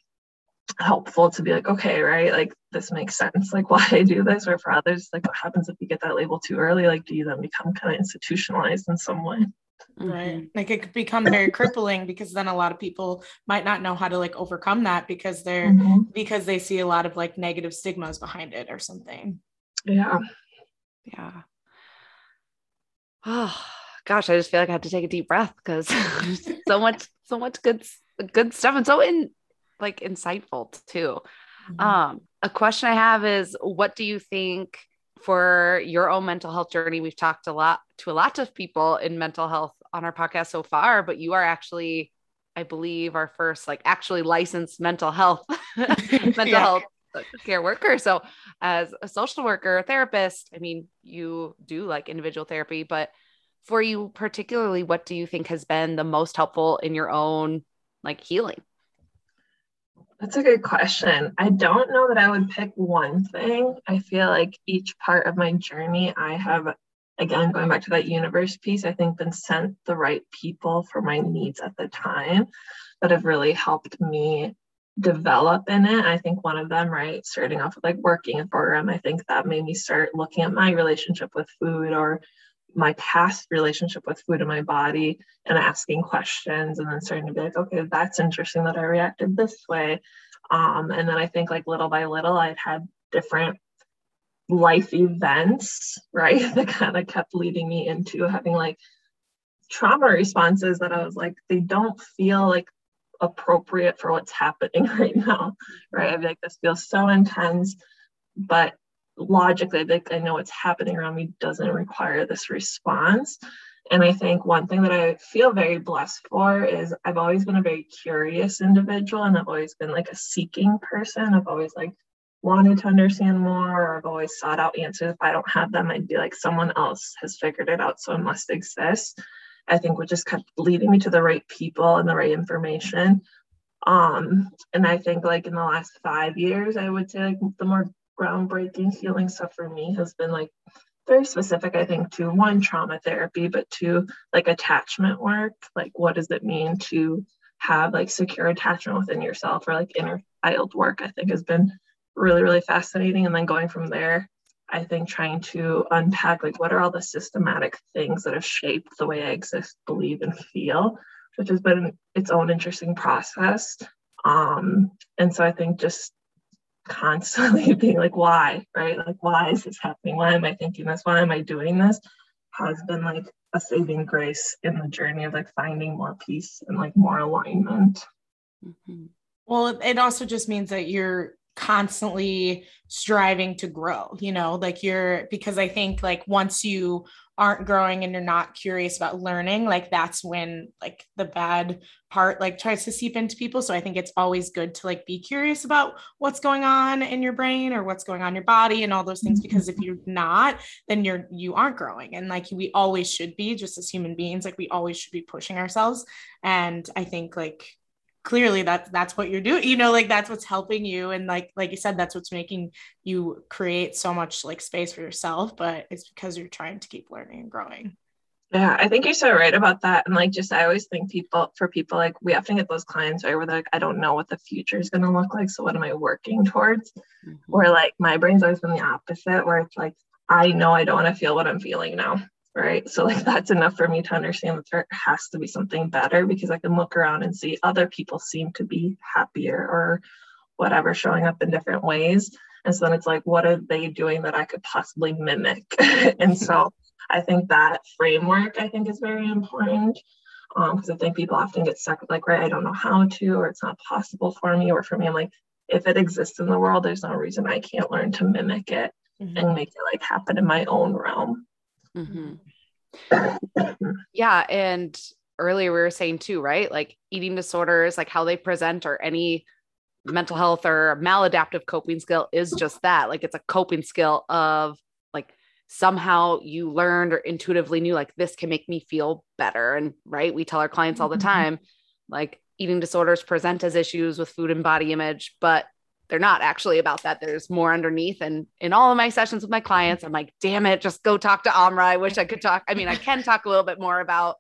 helpful to be like, okay, right, like this makes sense, like why I do this, or for others, like what happens if you get that label too early? Like, do you then become kind of institutionalized in some way? Right. Mm-hmm. Like it could become very crippling because then a lot of people might not know how to like overcome that because they're mm-hmm. because they see a lot of like negative stigmas behind it or something. Yeah. Yeah. Oh gosh, I just feel like I have to take a deep breath because so much, so much good good stuff and so in like insightful too. Mm-hmm. Um, a question I have is what do you think for your own mental health journey? We've talked a lot to a lot of people in mental health on our podcast so far, but you are actually, I believe, our first like actually licensed mental health mental yeah. health care worker. So as a social worker, a therapist, I mean, you do like individual therapy, but for you particularly, what do you think has been the most helpful in your own like healing? That's a good question. I don't know that I would pick one thing. I feel like each part of my journey, I have, again, going back to that universe piece, I think been sent the right people for my needs at the time that have really helped me develop in it. I think one of them, right, starting off with like working a program, I think that made me start looking at my relationship with food or my past relationship with food in my body and asking questions and then starting to be like okay that's interesting that i reacted this way. Um, and then i think like little by little i had different life events right that kind of kept leading me into having like trauma responses that i was like they don't feel like appropriate for what's happening right now right? I'd be like this feels so intense but logically like i know what's happening around me doesn't require this response And I think one thing that I feel very blessed for is I've always been a very curious individual and I've always been like a seeking person. I've always like wanted to understand more or I've always sought out answers. If I don't have them, I'd be like, someone else has figured it out, so it must exist. I think which just kept leading me to the right people and the right information. Um, and I think like in the last five years, I would say like the more groundbreaking healing stuff for me has been like very specific, I think, to one trauma therapy, but to like attachment work. Like, what does it mean to have like secure attachment within yourself or like inner child work? I think has been really, really fascinating. And then going from there, I think trying to unpack like what are all the systematic things that have shaped the way I exist, believe, and feel, which has been its own interesting process. Um, and so I think just constantly being like, why, right? Like, why is this happening? Why am I thinking this? Why am I doing this? Has been like a saving grace in the journey of like finding more peace and like more alignment. Mm-hmm. Well, it also just means that you're constantly striving to grow, you know, like you're because I think like once you aren't growing and you're not curious about learning, like that's when like the bad part like tries to seep into people. So I think it's always good to like be curious about what's going on in your brain or what's going on in your body and all those things mm-hmm. because if you're not, then you're you aren't growing. And like we always should be just as human beings, like we always should be pushing ourselves. And I think like clearly that's that's what you're doing you know like that's what's helping you. And like like you said that's what's making you create so much like space for yourself but it's because you're trying to keep learning and growing. Yeah i think you're so right about that. And like just i always think people for people like we often get those clients right where they're like i don't know what the future is going to look like so what am i working towards? Mm-hmm. or like my brain's always been the opposite where it's like i know i don't want to feel what i'm feeling now right? So like that's enough for me to understand that there has to be something better because I can look around and see other people seem to be happier or whatever showing up in different ways. And so then it's like, what are they doing that I could possibly mimic? and so I think that framework I think is very important because um, I think people often get stuck like, right, I don't know how to, or it's not possible for me, or for me, I'm like, if it exists in the world, there's no reason I can't learn to mimic it mm-hmm. and make it like happen in my own realm. Mm-hmm. yeah. And earlier we were saying too, right? Like eating disorders, like how they present or any mental health or maladaptive coping skill is just that. Like it's a coping skill of like somehow you learned or intuitively knew like this can make me feel better. And right, we tell our clients all the mm-hmm. time, like eating disorders present as issues with food and body image, but they're not actually about that. There's more underneath. And in all of my sessions with my clients, I'm like, damn it, just go talk to Amra. I wish I could talk. I mean, I can talk a little bit more about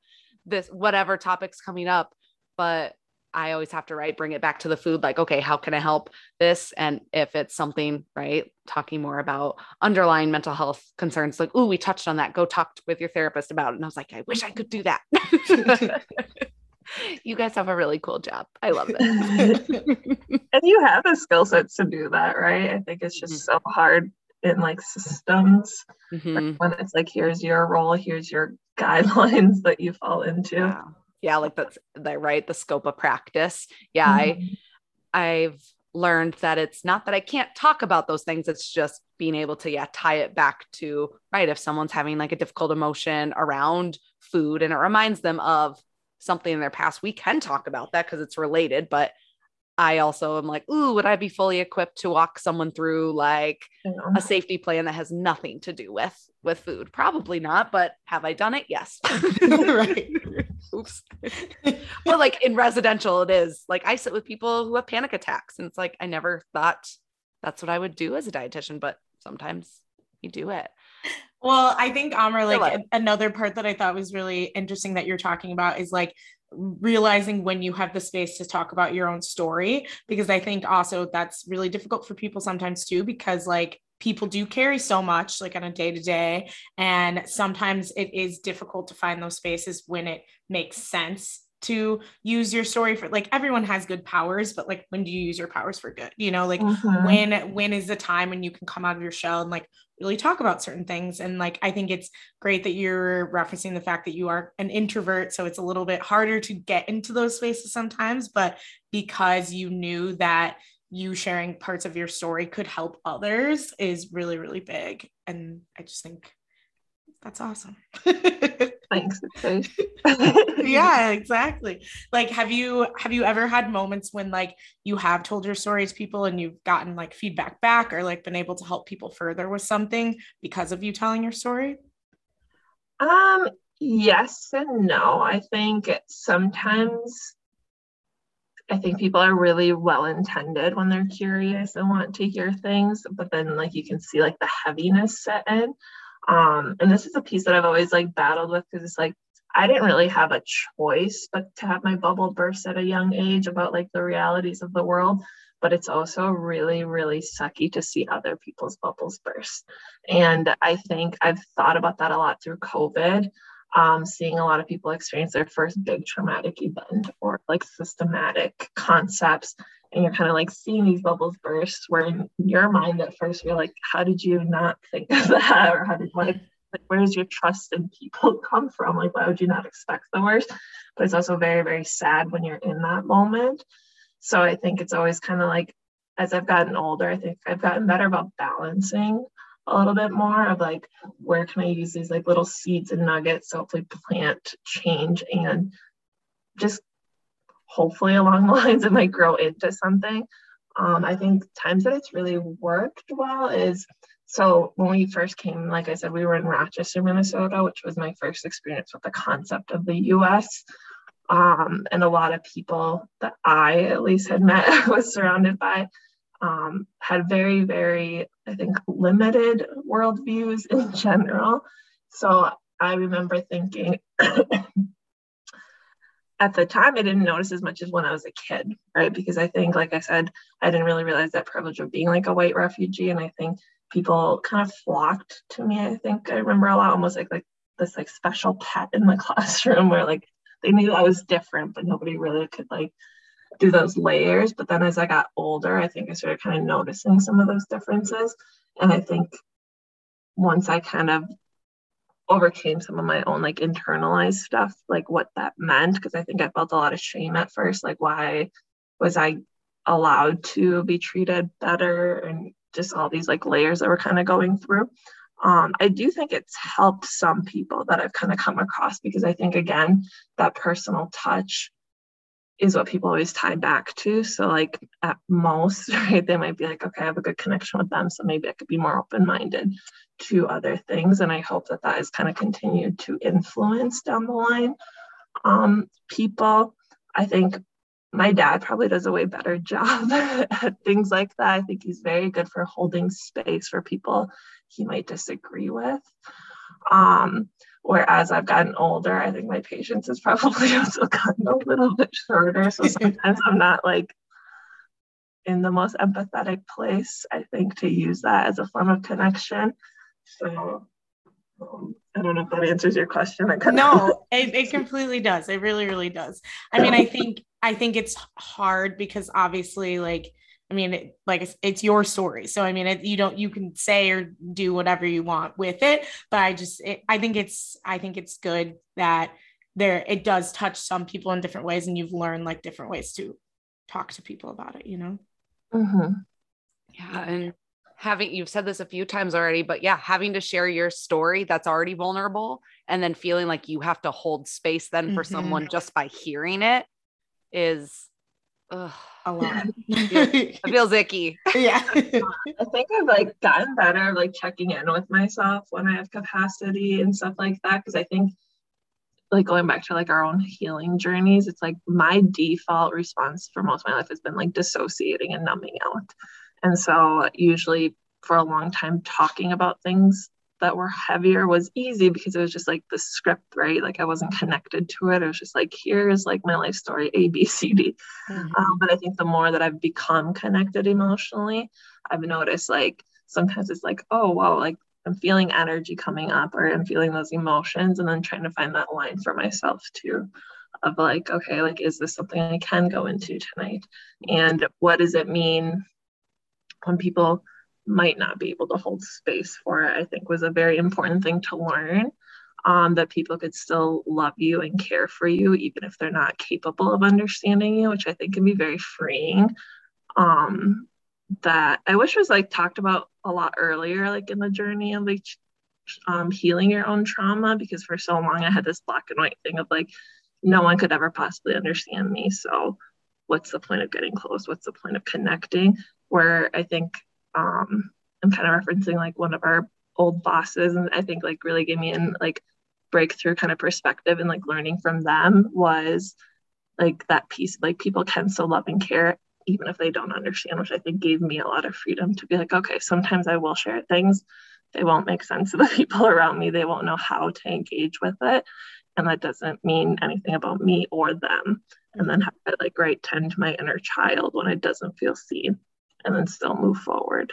this, whatever topics coming up, but I always have to right bring it back to the food like okay how can I help this and if it's something right talking more about underlying mental health concerns like oh we touched on that go talk with your therapist about it and I was like I wish I could do that you guys have a really cool job. I love it. and you have the skill sets to do that, right? I think it's just mm-hmm. so hard in like systems mm-hmm. when it's like here's your role, here's your guidelines that you fall into. Yeah, yeah like that's right the scope of practice. Yeah, mm-hmm. I I've learned that it's not that I can't talk about those things. It's just being able to, yeah, tie it back to, right, if someone's having like a difficult emotion around food and it reminds them of something in their past, we can talk about that because it's related. But I also am like, ooh, would I be fully equipped to walk someone through like a safety plan that has nothing to do with with food? Probably not, but have I done it? Yes. right. Oops. but like in residential, it is like I sit with people who have panic attacks, and it's like I never thought that's what I would do as a dietitian, but sometimes you do it. Well, I think Amr, like another part that I thought was really interesting that you're talking about is like realizing when you have the space to talk about your own story because i think also that's really difficult for people sometimes too because like people do carry so much like on a day to day and sometimes it is difficult to find those spaces when it makes sense to use your story for like everyone has good powers but like when do you use your powers for good you know like mm-hmm. when when is the time when you can come out of your shell and like really talk about certain things. And like i think it's great that you're referencing the fact that you are an introvert so it's a little bit harder to get into those spaces sometimes but because you knew that you sharing parts of your story could help others is really really big. And i just think That's awesome. Thanks. yeah, exactly. Like have you have you ever had moments when like you have told your stories to people and you've gotten like feedback back or like been able to help people further with something because of you telling your story? Um yes and no. I think sometimes I think people are really well intended when they're curious and want to hear things, but then like you can see like the heaviness set in. Um, and this is a piece that I've always like battled with because it's like I didn't really have a choice but to have my bubble burst at a young age about like the realities of the world. But it's also really, really sucky to see other people's bubbles burst. And I think I've thought about that a lot through COVID um, seeing a lot of people experience their first big traumatic event or like systematic concepts and you're kind of like seeing these bubbles burst where in your mind at first you're like how did you not think of that? Or how did like like where does your trust in people come from? Like why would you not expect the worst? But it's also very very sad when you're in that moment. So i think it's always kind of like as i've gotten older i think i've gotten better about balancing a little bit more of like where can I use these like little seeds and nuggets to hopefully plant change and just hopefully along the lines it might grow into something. Um, I think times that it's really worked well is so when we first came, like I said, we were in Rochester, Minnesota, which was my first experience with the concept of the US. Um, and a lot of people that I at least had met was surrounded by um, had very, very, I think, limited worldviews in general. So I remember thinking at the time, I didn't notice as much as when I was a kid, right? Because I think, like I said, I didn't really realize that privilege of being like a white refugee. And I think people kind of flocked to me. I think I remember a lot almost like, like this like special pet in the classroom where like they knew I was different, but nobody really could like do those layers. But then as I got older, I think I started kind of noticing some of those differences. And I think once I kind of overcame some of my own like internalized stuff, like what that meant, because I think I felt a lot of shame at first, like why was I allowed to be treated better and just all these like layers that we're kind of going through. Um, I do think it's helped some people that I've kind of come across because I think again that personal touch is what people always tie back to. So, like at most, right, they might be like, okay, I have a good connection with them. So maybe I could be more open minded to other things. And I hope that that has kind of continued to influence down the line um, people. I think my dad probably does a way better job at things like that. I think he's very good for holding space for people he might disagree with. Um, Whereas I've gotten older, I think my patience has probably also gotten a little bit shorter. So sometimes I'm not like in the most empathetic place, I think, to use that as a form of connection. So um, I don't know if that answers your question. no, it, it completely does. It really, really does. I mean, I think I think it's hard because obviously, like I mean, it, like it's, it's, your story. So, I mean, it, you don't, you can say or do whatever you want with it. But I just, it, I think it's, I think it's good that there, it does touch some people in different ways and you've learned like different ways to talk to people about it, you know? Mm-hmm. Yeah. And having, you've said this a few times already, but yeah, having to share your story that's already vulnerable and then feeling like you have to hold space then for mm-hmm. someone just by hearing it is, ugh a lot. it feels icky. Yeah. I think I've like gotten better like checking in with myself when I have capacity and stuff like that. Cause I think like going back to like our own healing journeys, it's like my default response for most of my life has been like dissociating and numbing out. And so usually for a long time talking about things that were heavier was easy because it was just like the script, right? Like I wasn't connected to it. It was just like, here's like my life story, A, B, C, D. Mm-hmm. Um, but I think the more that I've become connected emotionally, I've noticed like sometimes it's like, oh, well, like I'm feeling energy coming up or I'm feeling those emotions and then trying to find that line for myself too of like, okay, like, is this something I can go into tonight? And what does it mean when people might not be able to hold space for it, I think was a very important thing to learn. Um, that people could still love you and care for you, even if they're not capable of understanding you, which I think can be very freeing. Um, that I wish was like talked about a lot earlier, like in the journey of like um, healing your own trauma because for so long I had this black and white thing of like, no one could ever possibly understand me. So, what's the point of getting close? What's the point of connecting? Where I think um, I'm kind of referencing like one of our old bosses, and I think like really gave me an like breakthrough kind of perspective and like learning from them was like that piece like people can still love and care even if they don't understand, which I think gave me a lot of freedom to be like, okay, sometimes I will share things. They won't make sense to the people around me. They won't know how to engage with it. And that doesn't mean anything about me or them. And then have like right tend to my inner child when it doesn't feel seen and then still move forward.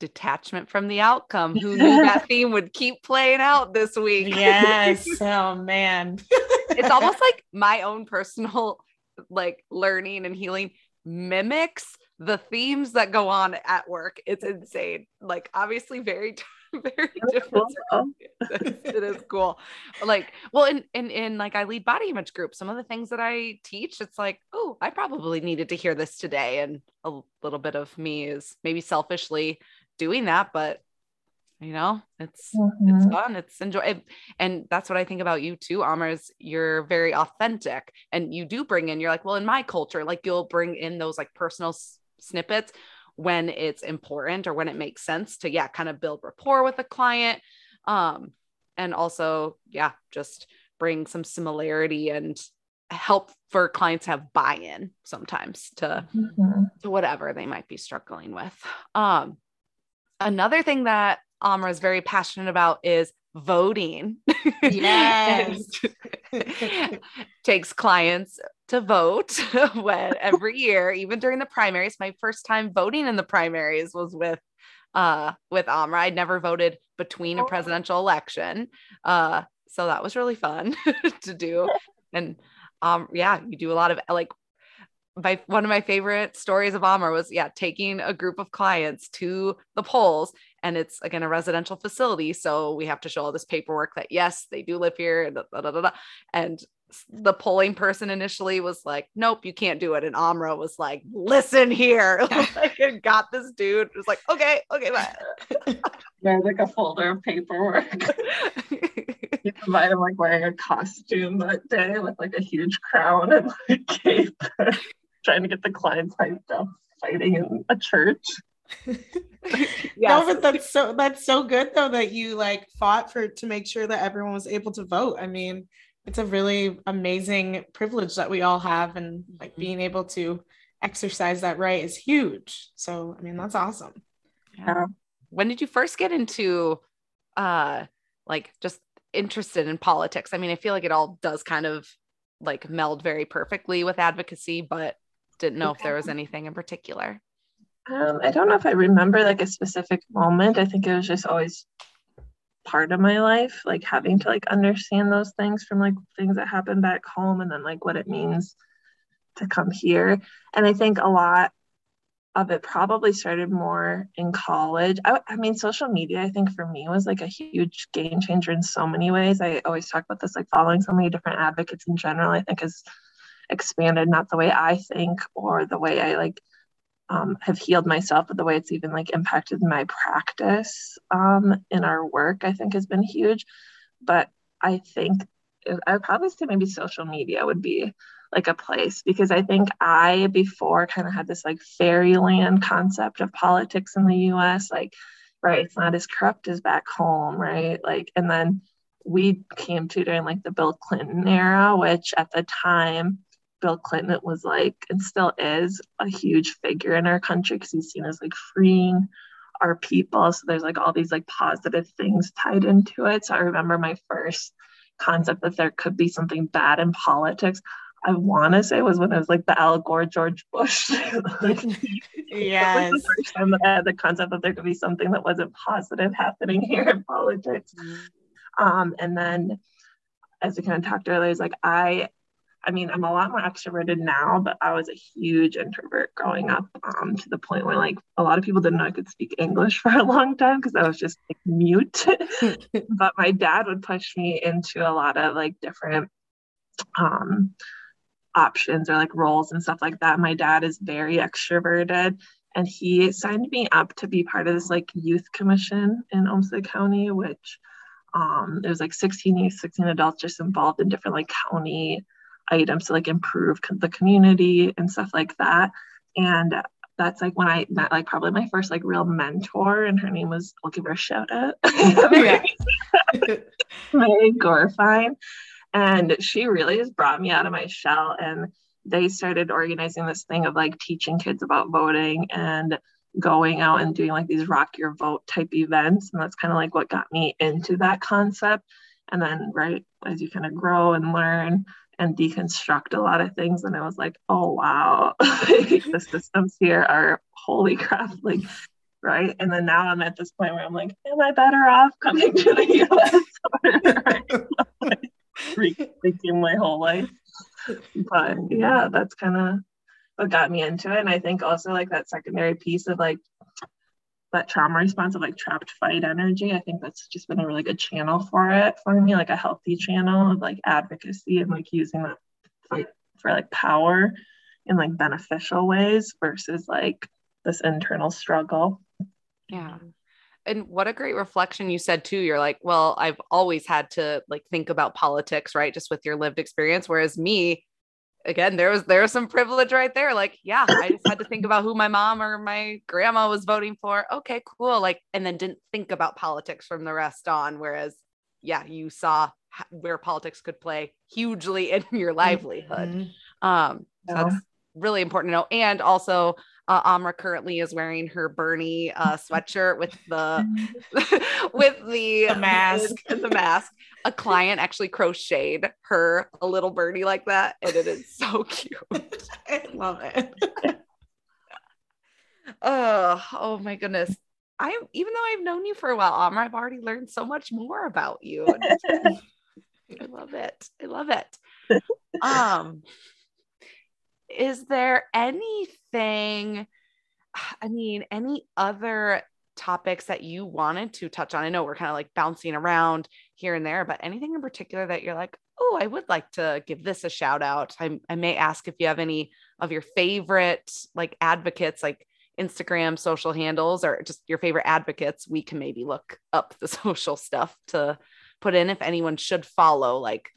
Detachment from the outcome. Who knew that theme would keep playing out this week? Yes. oh man. it's almost like my own personal like learning and healing mimics the themes that go on at work. It's insane. Like obviously very very different. Cool. it is cool. Like, well, in in in like I lead body image groups. Some of the things that I teach, it's like, oh, I probably needed to hear this today. And a little bit of me is maybe selfishly doing that, but you know it's mm-hmm. it's fun it's enjoy and that's what i think about you too amr is you're very authentic and you do bring in you're like well in my culture like you'll bring in those like personal s- snippets when it's important or when it makes sense to yeah kind of build rapport with a client um and also yeah just bring some similarity and help for clients have buy-in sometimes to mm-hmm. to whatever they might be struggling with um another thing that Amra is very passionate about is voting. Yes. takes clients to vote when every year, even during the primaries. My first time voting in the primaries was with uh with Amra. I'd never voted between a oh. presidential election. Uh so that was really fun to do. And um yeah, you do a lot of like my one of my favorite stories of Amr was yeah taking a group of clients to the polls and it's again a residential facility so we have to show all this paperwork that yes they do live here da, da, da, and the polling person initially was like nope you can't do it. And Amra was like listen here. Like got this dude. It was like okay okay bye. There's like a folder of paperwork. You might have like wearing a costume that day with like a huge crown and like cape trying to get the clients hyped up fighting in a church. Yes. No, but that's so that's so good though that you like fought for to make sure that everyone was able to vote. I mean, it's a really amazing privilege that we all have, and like mm-hmm. being able to exercise that right is huge. So, I mean, that's awesome. Yeah. When did you first get into uh like just interested in politics? I mean, I feel like it all does kind of like meld very perfectly with advocacy, but didn't know if there was anything in particular. Um, I don't know if I remember like a specific moment. I think it was just always part of my life, like having to like understand those things from like things that happen back home and then like what it means to come here. And I think a lot of it probably started more in college. I, I mean, social media, I think for me was like a huge game changer in so many ways. I always talk about this, like following so many different advocates in general, I think has expanded not the way I think or the way I like um, have healed myself, but the way it's even like impacted my practice um, in our work, I think has been huge. But I think I would probably say maybe social media would be like a place because I think I before kind of had this like fairyland concept of politics in the US, like, right, it's not as corrupt as back home, right? Like, and then we came to during like the Bill Clinton era, which at the time Bill Clinton was like, and still is, a huge figure in our country because he's seen as like freeing our people. So there's like all these like positive things tied into it. So I remember my first concept that there could be something bad in politics. I want to say was when it was like the Al Gore George Bush. like, yes. the first time that I had the concept that there could be something that wasn't positive happening here in politics. Mm-hmm. Um, and then, as we kind of talked earlier, is like I I mean, I'm a lot more extroverted now, but I was a huge introvert growing up um, to the point where like a lot of people didn't know I could speak English for a long time because I was just like mute. but my dad would push me into a lot of like different um, options or like roles and stuff like that. My dad is very extroverted and he signed me up to be part of this like youth commission in Olmsted County, which um, was like 16 youth, 16 adults just involved in different like county items to like improve the community and stuff like that. And that's like when I met like probably my first like real mentor, and her name was I'll give her a shout out, Mary Gorfine, and she really has brought me out of my shell and they started organizing this thing of like teaching kids about voting and going out and doing like these rock your vote type events. And that's kind of like what got me into that concept. And then right as you kind of grow and learn and deconstruct a lot of things and i was like oh wow the systems here are holy crap like right and then now i'm at this point where i'm like am i better off coming to the us or rethinking my whole life but yeah, that's kind of what got me into it. And I think also like that secondary piece of like that trauma response of like trapped fight energy. I think that's just been a really good channel for it for me, like a healthy channel of like advocacy and like using that fight for like power in like beneficial ways versus like this internal struggle. Yeah. And what a great reflection you said too. You're like, well, I've always had to like think about politics, right? Just with your lived experience. Whereas me, again, there was there was some privilege right there. Like, yeah, I just had to think about who my mom or my grandma was voting for. Okay, cool. Like, and then didn't think about politics from the rest on. Whereas, yeah, you saw where politics could play hugely in your livelihood. Mm-hmm. Um, so yeah. that's really important to know. And also, uh, Amra currently is wearing her Bernie uh, sweatshirt with the with the, the mask the mask. A client actually crocheted her a little birdie like that, and it is so cute. I love it. oh, oh my goodness. I even though I've known you for a while, Amra, I've already learned so much more about you. I love it. I love it. Um, is there anything, I mean, any other topics that you wanted to touch on? I know we're kind of like bouncing around here and there, but anything in particular that you're like, oh, I would like to give this a shout out. I, I may ask if you have any of your favorite like advocates, like Instagram social handles, or just your favorite advocates. We can maybe look up the social stuff to put in if anyone should follow like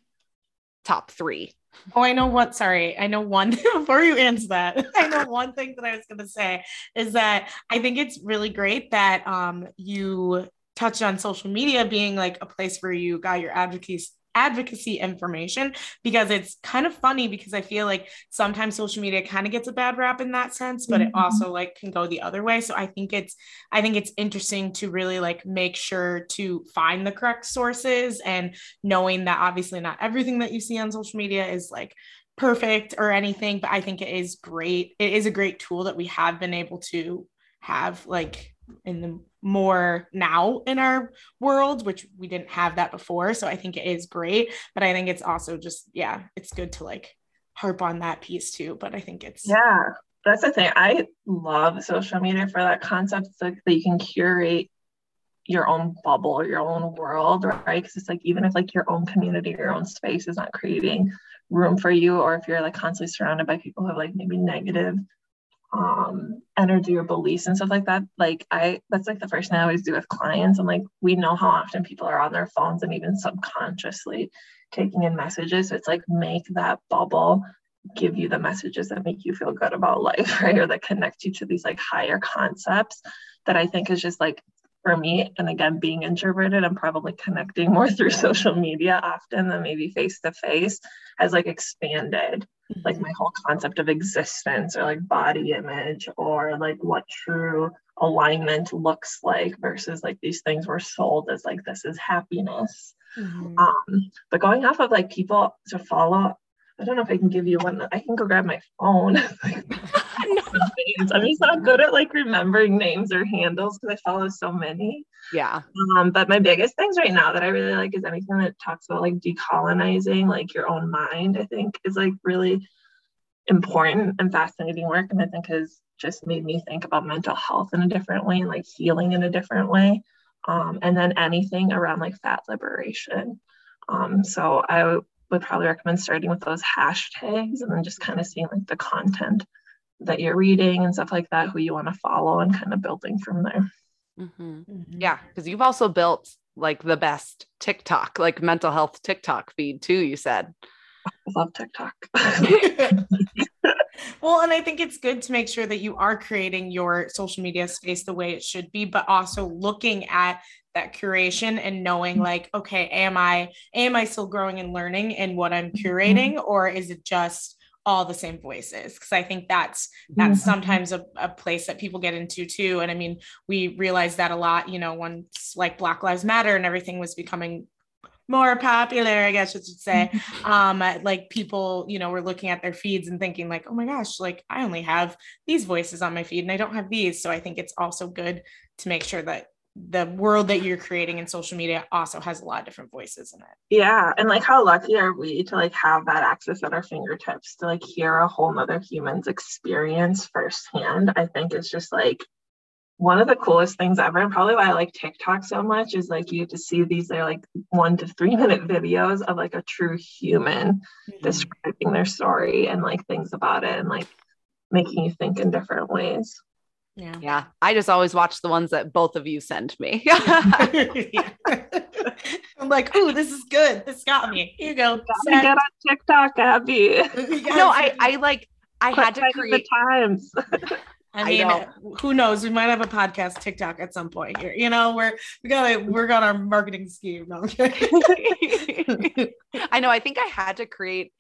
top three Oh, I know what. Sorry, I know one. before you answer that, I know one thing that I was going to say is that I think it's really great that um, you touched on social media being like a place where you got your advocacy advocacy information because it's kind of funny because I feel like sometimes social media kind of gets a bad rap in that sense, but mm-hmm. it also like can go the other way. So I think it's I think it's interesting to really like make sure to find the correct sources and knowing that obviously not everything that you see on social media is like perfect or anything, but I think it is great. It is a great tool that we have been able to have like in the more now in our world, which we didn't have that before. So I think it is great. But I think it's also just, yeah, it's good to like harp on that piece too. But I think it's yeah, that's the thing. I love social media for that concept like that you can curate your own bubble, your own world, right? Because it's like even if like your own community, your own space is not creating room for you, or if you're like constantly surrounded by people who have like maybe negative um energy or beliefs and stuff like that like i that's like the first thing i always do with clients. I'm like we know how often people are on their phones and even subconsciously taking in messages. So it's like make that bubble give you the messages that make you feel good about life right? Or that connect you to these like higher concepts that i think is just like for me and again being introverted i'm probably connecting more through social media often than maybe face to face has like expanded like my whole concept of existence or like body image or like what true alignment looks like versus like these things were sold as like this is happiness mm-hmm. um but going off of like people to follow I don't know if I can give you one. I can go grab my phone. I'm just not good at like remembering names or handles because I follow so many. Yeah. Um, but my biggest things right now that I really like is anything that talks about like decolonizing like your own mind, I think is like really important and fascinating work. And I think has just made me think about mental health in a different way and like healing in a different way. Um, and then anything around like fat liberation. Um, so I would probably recommend starting with those hashtags and then just kind of seeing like the content that you're reading and stuff like that, who you want to follow, and kind of building from there. Mm-hmm. Mm-hmm. Yeah, because you've also built like the best TikTok, like mental health TikTok feed too. You said. I love TikTok. well, and I think it's good to make sure that you are creating your social media space the way it should be, but also looking at that curation and knowing mm-hmm. like, okay, am I am I still growing and learning in what I'm mm-hmm. curating, or is it just all the same voices because i think that's that's mm-hmm. sometimes a, a place that people get into too and i mean we realized that a lot you know once like black lives matter and everything was becoming more popular, I guess I should say. Um, like people, you know, were looking at their feeds and thinking, like, oh my gosh, like I only have these voices on my feed and I don't have these. So I think it's also good to make sure that the world that you're creating in social media also has a lot of different voices in it. Yeah. And like how lucky are we to like have that access at our fingertips to like hear a whole nother human's experience firsthand. I think it's just like one of the coolest things ever and probably why i like tiktok so much is like you get to see these they're like one to three minute videos of like a true human mm-hmm. describing their story and like things about it and like making you think in different ways yeah. Yeah i just always watch the ones that both of you send me. I'm like oh this is good. This got me. Here you go. Get on tiktok abbie. No i i like i had to create the times. I mean, I who knows? We might have a podcast TikTok at some point here. You know, we're we got we got our marketing scheme. No, I know. I think I had to create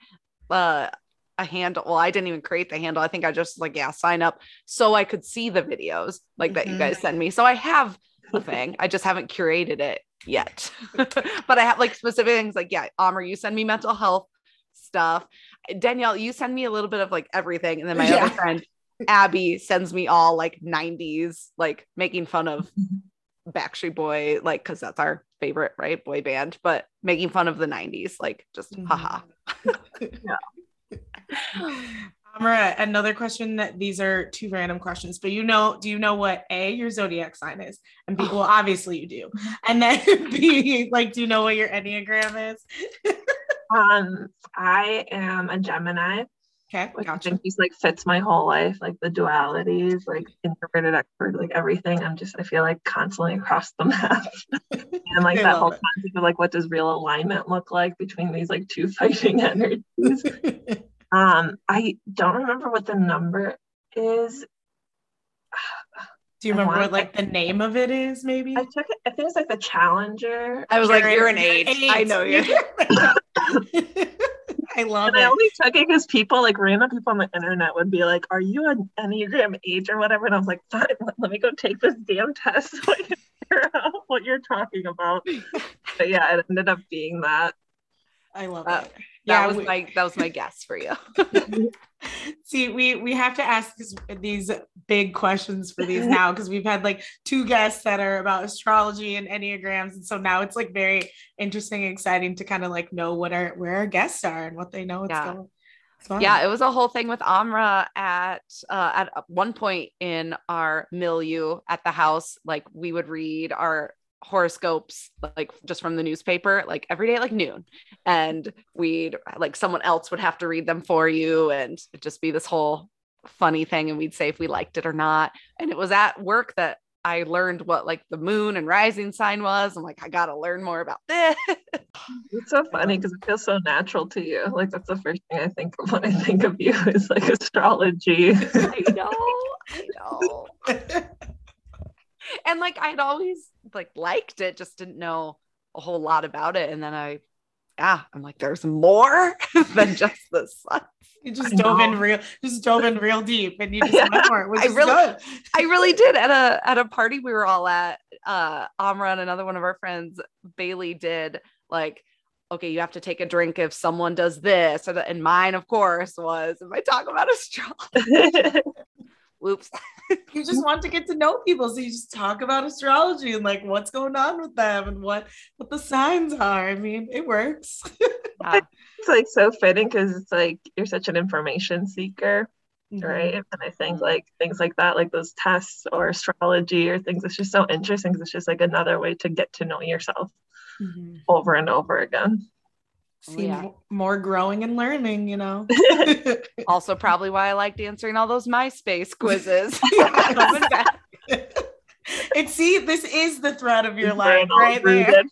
uh, a handle. Well, I didn't even create the handle. I think I just like yeah, sign up so I could see the videos like mm-hmm. that you guys mm-hmm. send me. So I have a thing. I just haven't curated it yet. but I have like specific things like yeah, Amr, you send me mental health stuff. Danielle, you send me a little bit of like everything, and then my yeah. other friend Abby sends me all like 90s, like making fun of Backstreet Boy, like, because that's our favorite, right? Boy band, but making fun of the 90s, like, just mm-hmm. haha. yeah. Amra, another question that these are two random questions, but you know, do you know what A, your zodiac sign is? And B, well, obviously you do. And then B, like, do you know what your Enneagram is? um, I am a Gemini. Okay, gotcha. I think he's like fits my whole life, like the dualities, like introverted, extrovert, like everything. I'm just I feel like constantly across the map, and like that whole concept of like what does real alignment look like between these like two fighting energies. Um, I don't remember what the number is. Do you remember what like the name of it is? Maybe I took it. I think it's like the Challenger. I was you're like, you're an eight. eight. I know you. I love and it. I only took it because people, like random people on the internet, would be like, "Are you an Enneagram Eight or whatever?" And I was like, "Fine, let me go take this damn test so I can figure out what you're talking about." but yeah, it ended up being that. I love uh, it that yeah, was we, my that was my guess for you. See, we we have to ask these big questions for these now because we've had like two guests that are about astrology and enneagrams, and so now it's like very interesting, exciting to kind of like know what our where our guests are and what they know. What's yeah. going. Yeah, it was a whole thing with Amra at uh, at one point in our milieu at the house. Like we would read our horoscopes like just from the newspaper like every day at like noon and we'd like someone else would have to read them for you and it'd just be this whole funny thing and we'd say if we liked it or not and it was at work that I learned what like the moon and rising sign was. I'm like, I gotta learn more about this. It's so funny because it feels so natural to you. Like that's the first thing I think of when I think of you is like astrology. I know, I know. and like I'd always like liked it, just didn't know a whole lot about it. And then I, yeah, I'm like, there's more than just the sun. You just dove in real, just dove in real deep, and you just yeah. went for it. Which I really, good. I really did at a at a party we were all at. Uh, Amra and another one of our friends, Bailey, did like okay, you have to take a drink if someone does this. And mine, of course, was if I talk about astrology. Whoops. you just want to get to know people. So you just talk about astrology and like what's going on with them and what what the signs are. I mean, it works. it's like so fitting because it's like you're such an information seeker. Mm-hmm. Right. And I think like things like that, like those tests or astrology or things, it's just so interesting because it's just like another way to get to know yourself mm-hmm. over and over again. See yeah. mo- more growing and learning, you know. Also, probably why I liked answering all those MySpace quizzes. Yeah, and see, this is the thread of your life all right there.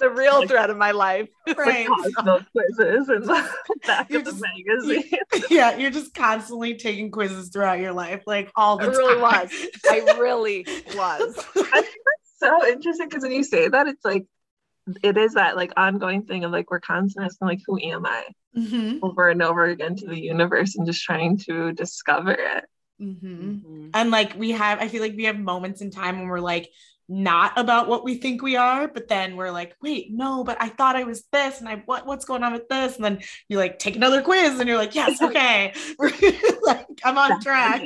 the real thread of my life. Right. Cosmo quizzes in the back You're of the just- magazine. yeah, you're just constantly taking quizzes throughout your life, like all I the really time. was. I really was. I think that's so interesting because when you say that, it's like it is that like ongoing thing of like we're constantly asking like who am I Mhm, over and over again to the universe and just trying to discover it. mhm. And like we have, I feel like we have moments in time when we're like not about what we think we are, but then we're like, wait, no, but I thought I was this, and I what what's going on with this? And then you like take another quiz, and you're like, yes, okay, like I'm on track.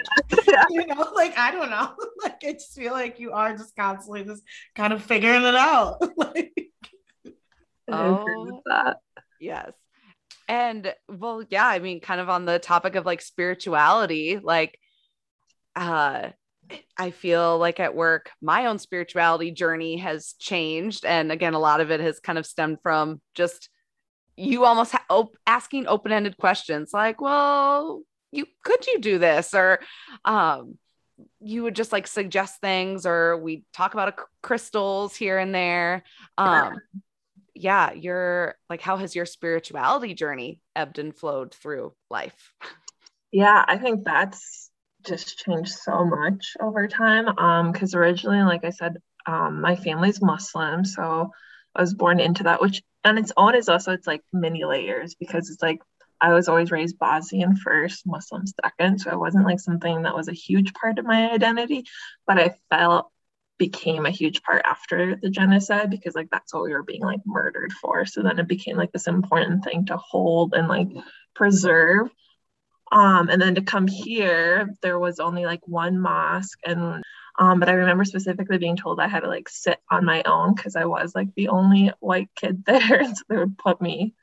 Yeah. You know, like I don't know, like I just feel like you are just constantly just kind of figuring it out. like, I agree with Oh. Yes. And well, yeah, I mean, kind of on the topic of like spirituality, like uh I feel like at work, my own spirituality journey has changed. And again, a lot of it has kind of stemmed from just you almost ha- op- asking open ended questions like, well, you could you do this? Or um, you would just like suggest things, or we talk about a, crystals here and there. Um, yeah, your like, how has your spirituality journey ebbed and flowed through life? Yeah, I think that's just changed so much over time. Um, because originally, like I said, um, my family's Muslim, so I was born into that, which on its own is also it's like many layers because it's like I was always raised Bosnian first, Muslim second, so it wasn't like something that was a huge part of my identity, but I felt became a huge part after the genocide because like that's what we were being like murdered for. So then it became like this important thing to hold and like preserve. Um, and then to come here, there was only like one mosque, and um, but I remember specifically being told I had to like sit on my own because I was like the only white kid there, so they would put me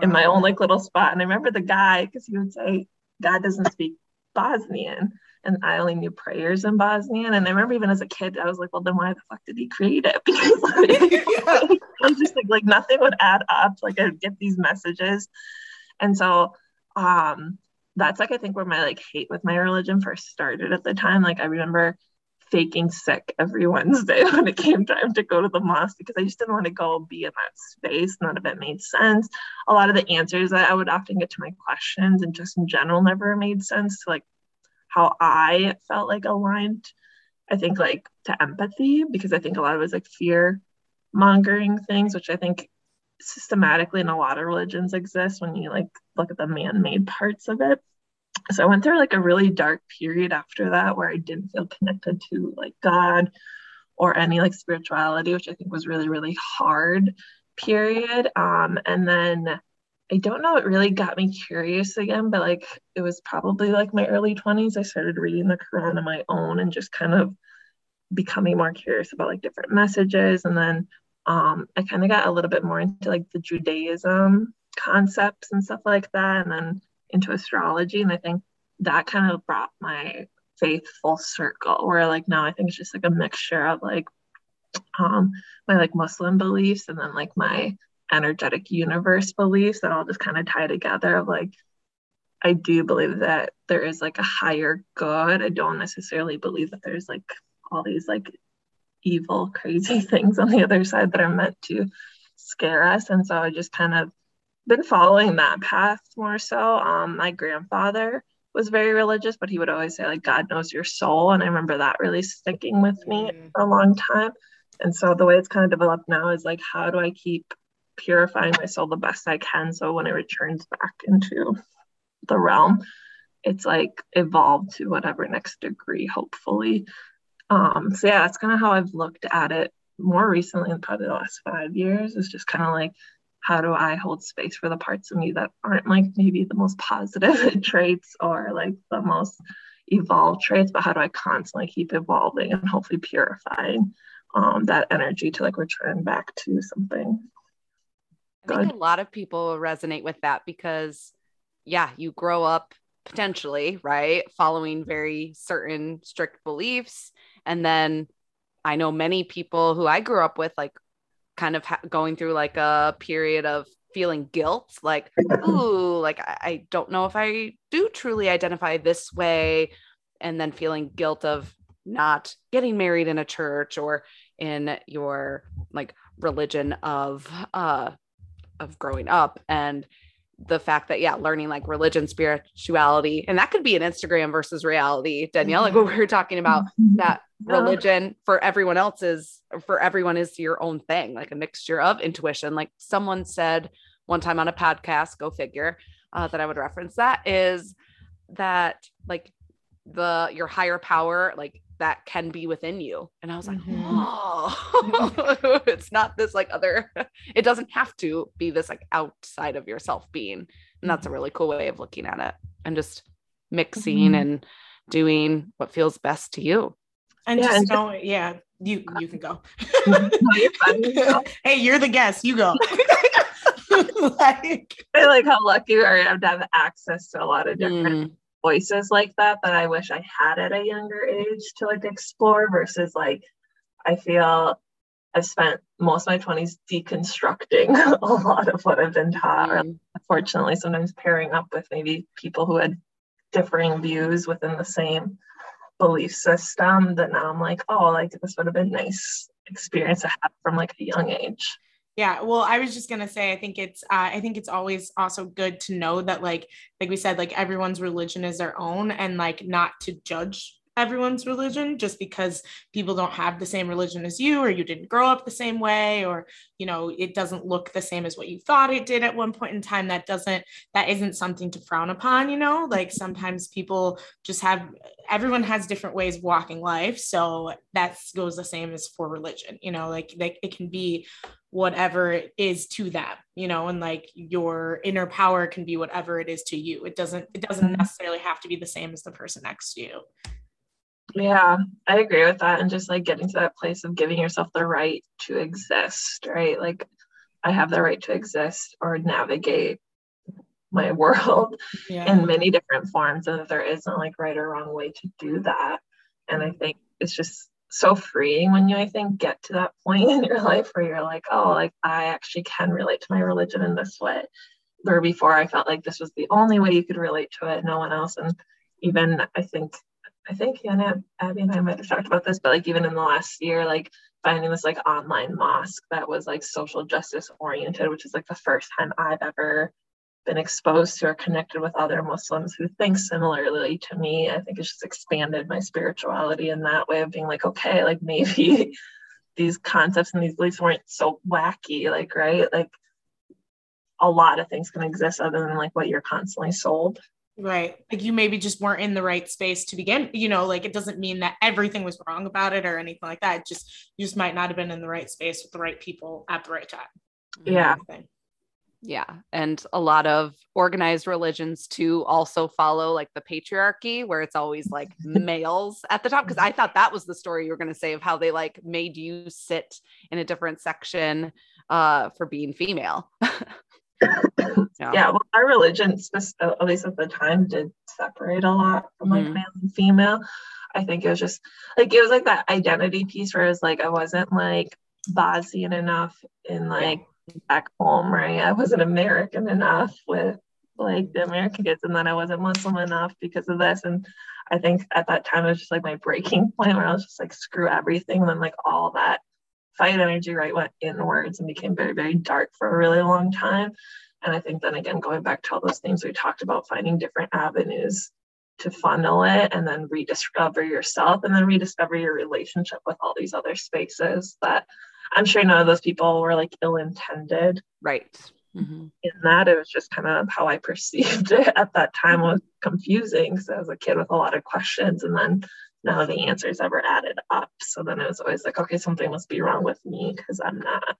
in my own like little spot. And I remember the guy because he would say, "God doesn't speak Bosnian," and I only knew prayers in Bosnian. And I remember even as a kid, I was like, "Well, then why the fuck did he create it?" Because like, I was just like, like nothing would add up. Like I'd get these messages, and so um that's like I think where my like hate with my religion first started at the time. Like I remember faking sick every Wednesday when it came time to go to the mosque because I just didn't want to go be in that space. None of it made sense. A lot of the answers that I would often get to my questions and just in general never made sense to like how I felt like aligned. I think like to empathy because I think a lot of it was like fear mongering things, which I think systematically in a lot of religions exist when you like look at the man-made parts of it. So i went through like a really dark period after that where i didn't feel connected to like god or any like spirituality which i think was really really hard period. Um and then i don't know it really got me curious again but like it was probably like my early 20s i started reading the quran on my own and just kind of becoming more curious about like different messages. And then um, I kind of got a little bit more into like the Judaism concepts and stuff like that, and then into astrology. And I think that kind of brought my faith full circle, where like now I think it's just like a mixture of like um, my like Muslim beliefs and then like my energetic universe beliefs that all just kind of tie together of like I do believe that there is like a higher good. I don't necessarily believe that there's like all these like evil, crazy things on the other side that are meant to scare us. And so I just kind of been following that path more so. Um, my grandfather was very religious, but he would always say, like, God knows your soul. And I remember that really sticking with me Mm. for a long time. And so the way it's kind of developed now is like, how do I keep purifying my soul the best I can? So when it returns back into the realm, it's like evolved to whatever next degree, hopefully. Um, so yeah, that's kind of how I've looked at it more recently in probably the last five years. Is just kind of like, how do I hold space for the parts of me that aren't like maybe the most positive traits or like the most evolved traits, but how do I constantly keep evolving and hopefully purifying um, that energy to like return back to something I think a lot of people resonate with that because, yeah, you grow up potentially, right, following very certain strict beliefs. And then I know many people who I grew up with, like kind of ha- going through like a period of feeling guilt, like, ooh, like I, I don't know if I do truly identify this way. And then feeling guilt of not getting married in a church or in your like religion of uh of growing up and the fact that yeah learning like religion spirituality and that could be an instagram versus reality danielle like what we were talking about Mm-hmm. that religion for everyone else is for everyone is your own thing like a mixture of intuition like someone said one time on a podcast go figure uh, that i would reference that is that like the your higher power like that can be within you and i was like Mhm. oh it's not this like other it doesn't have to be this like outside of yourself being and that's a really cool way of looking at it and just mixing Mhm. and doing what feels best to you And Yeah, just and just- yeah, you you can go. No, you're fine. hey, you're the guest. You go. like, I like how lucky I am to have access to a lot of different Mm, voices like that that I wish I had at a younger age to like explore versus like I feel I've spent most of my 20s deconstructing a lot of what I've been taught or mm, unfortunately sometimes pairing up with maybe people who had differing views within the same belief system that now I'm like, oh, like this would have been nice experience to have from like a young age. Yeah. Well, I was just gonna say, I think it's, uh, I think it's always also good to know that, like, like we said, like everyone's religion is their own, and like not to judge everyone's religion just because people don't have the same religion as you or you didn't grow up the same way or you know it doesn't look the same as what you thought it did at one point in time that doesn't that isn't something to frown upon you know like sometimes people just have everyone has different ways of walking life so that goes the same as for religion you know like like it can be whatever it is to them you know and like your inner power can be whatever it is to you it doesn't it doesn't Mhm. necessarily have to be the same as the person next to you Yeah, I agree with that. And just like getting to that place of giving yourself the right to exist, right? Like I have the right to exist or navigate my world yeah in many different forms, and that there isn't like right or wrong way to do that. And I think it's just so freeing when you, I think, get to that point in your life where you're like, oh, like I actually can relate to my religion in this way. Where before I felt like this was the only way you could relate to it, no one else. And even I think I think yeah, Abbie and I might have talked about this, but like even in the last year, like finding this like online mosque that was like social justice oriented, which is like the first time I've ever been exposed to or connected with other Muslims who think similarly to me. I think it's just expanded my spirituality in that way of being like, okay, like maybe these concepts and these beliefs weren't so wacky, like, right? Like a lot of things can exist other than like what you're constantly sold. Right. Like you maybe just weren't in the right space to begin, you know, like it doesn't mean that everything was wrong about it or anything like that. It just you just might not have been in the right space with the right people at the right time. Yeah. Yeah and a lot of organized religions too also follow like the patriarchy where it's always like males at the top because i thought that was the story you were going to say of how they like made you sit in a different section uh for being female Yeah. Yeah, well, our religion, spec- at least at the time, did separate a lot from like Mhm. male and female. I think it was just like it was like that identity piece where it's like I wasn't like Bosnian enough in like back home, right? I wasn't American enough with like the American kids, and then I wasn't Muslim enough because of this. And I think at that time it was just like my breaking point where I was just like screw everything. And then like all that fight energy right went inwards and became very very dark for a really long time. And I think then again, going back to all those things we talked about, finding different avenues to funnel it and then rediscover yourself and then rediscover your relationship with all these other spaces that I'm sure none of those people were like ill intended right Mhm. in that. It was just kind of how I perceived it at that time was confusing because I was a kid with a lot of questions and then none of the answers ever added up. So then it was always like, okay, something must be wrong with me because I'm not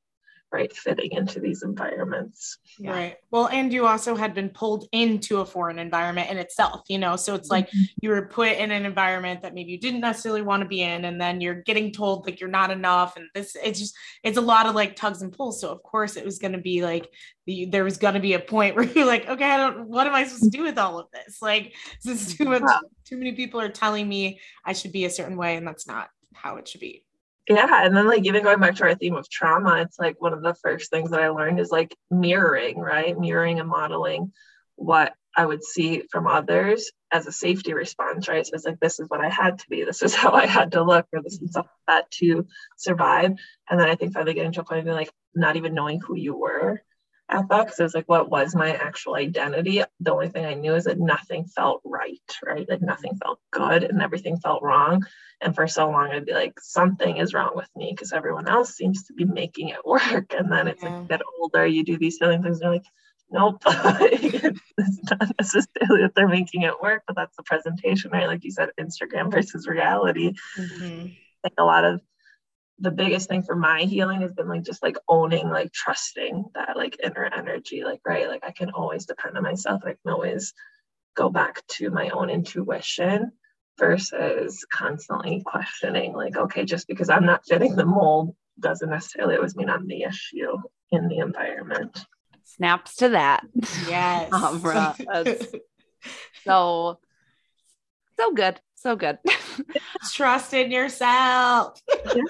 right fitting into these environments. Yeah. Right. Well, and you also had been pulled into a foreign environment in itself, you know, so it's like mm-hmm. you were put in an environment that maybe you didn't necessarily want to be in, and then you're getting told like you're not enough. And this, it's just, it's a lot of like tugs and pulls. So, of course, it was going to be like, the, there was going to be a point where you're like, okay, I don't, what am I supposed to do with all of this? Like, this is too much, too many people are telling me I should be a certain way, and that's not how it should be. Yeah and then like even going back to our theme of trauma it's like one of the first things that i learned is like mirroring right? Mirroring and modeling what i would see from others as a safety response right? So it's like this is what i had to be. This is how i had to look or this is that to survive. And then i think finally getting to a point of being like not even knowing who you were at that because it was like what was my actual identity the only thing i knew is that nothing felt right right? Like nothing felt good and everything felt wrong. And for so long i'd be like something is wrong with me because everyone else seems to be making it work. And then it's yeah. like get older you do these feeling things and you're like nope it's not necessarily that they're making it work but that's the presentation right? Like you said instagram versus reality. Mm-hmm. like a lot of the biggest thing for my healing has been like just like owning like trusting that like inner energy like right like i can always depend on myself i can always go back to my own intuition versus constantly questioning like okay just because i'm not fitting the mold doesn't necessarily always mean i'm the issue in the environment. Snaps to that. Yes. Um, so so good so good. Trust in yourself. Yeah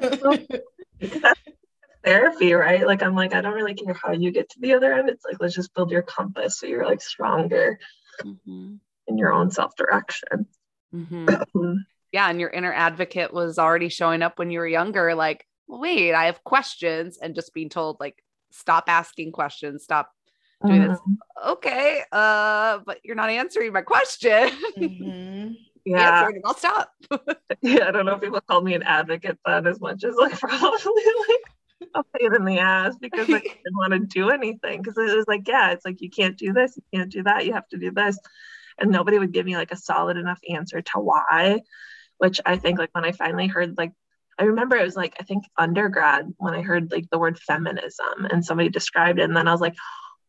therapy, right? Like I'm like, I don't really care how you get to the other end. It's like let's just build your compass so you're like stronger mm-hmm. in your own self-direction. Mm-hmm. yeah. And your inner advocate was already showing up when you were younger, like, wait, I have questions, and just being told, like, stop asking questions, stop doing mm-hmm. this. Okay. Uh, but you're not answering my question. Yeah. I'll stop. yeah, I don't know if people call me an advocate then as much as like probably like a pain in the ass because I didn't want to do anything. Because it was like, yeah, it's like you can't do this, you can't do that, you have to do this. And nobody would give me like a solid enough answer to why, which I think like when I finally heard like I remember it was like I think undergrad when I heard like the word feminism and somebody described it and then I was like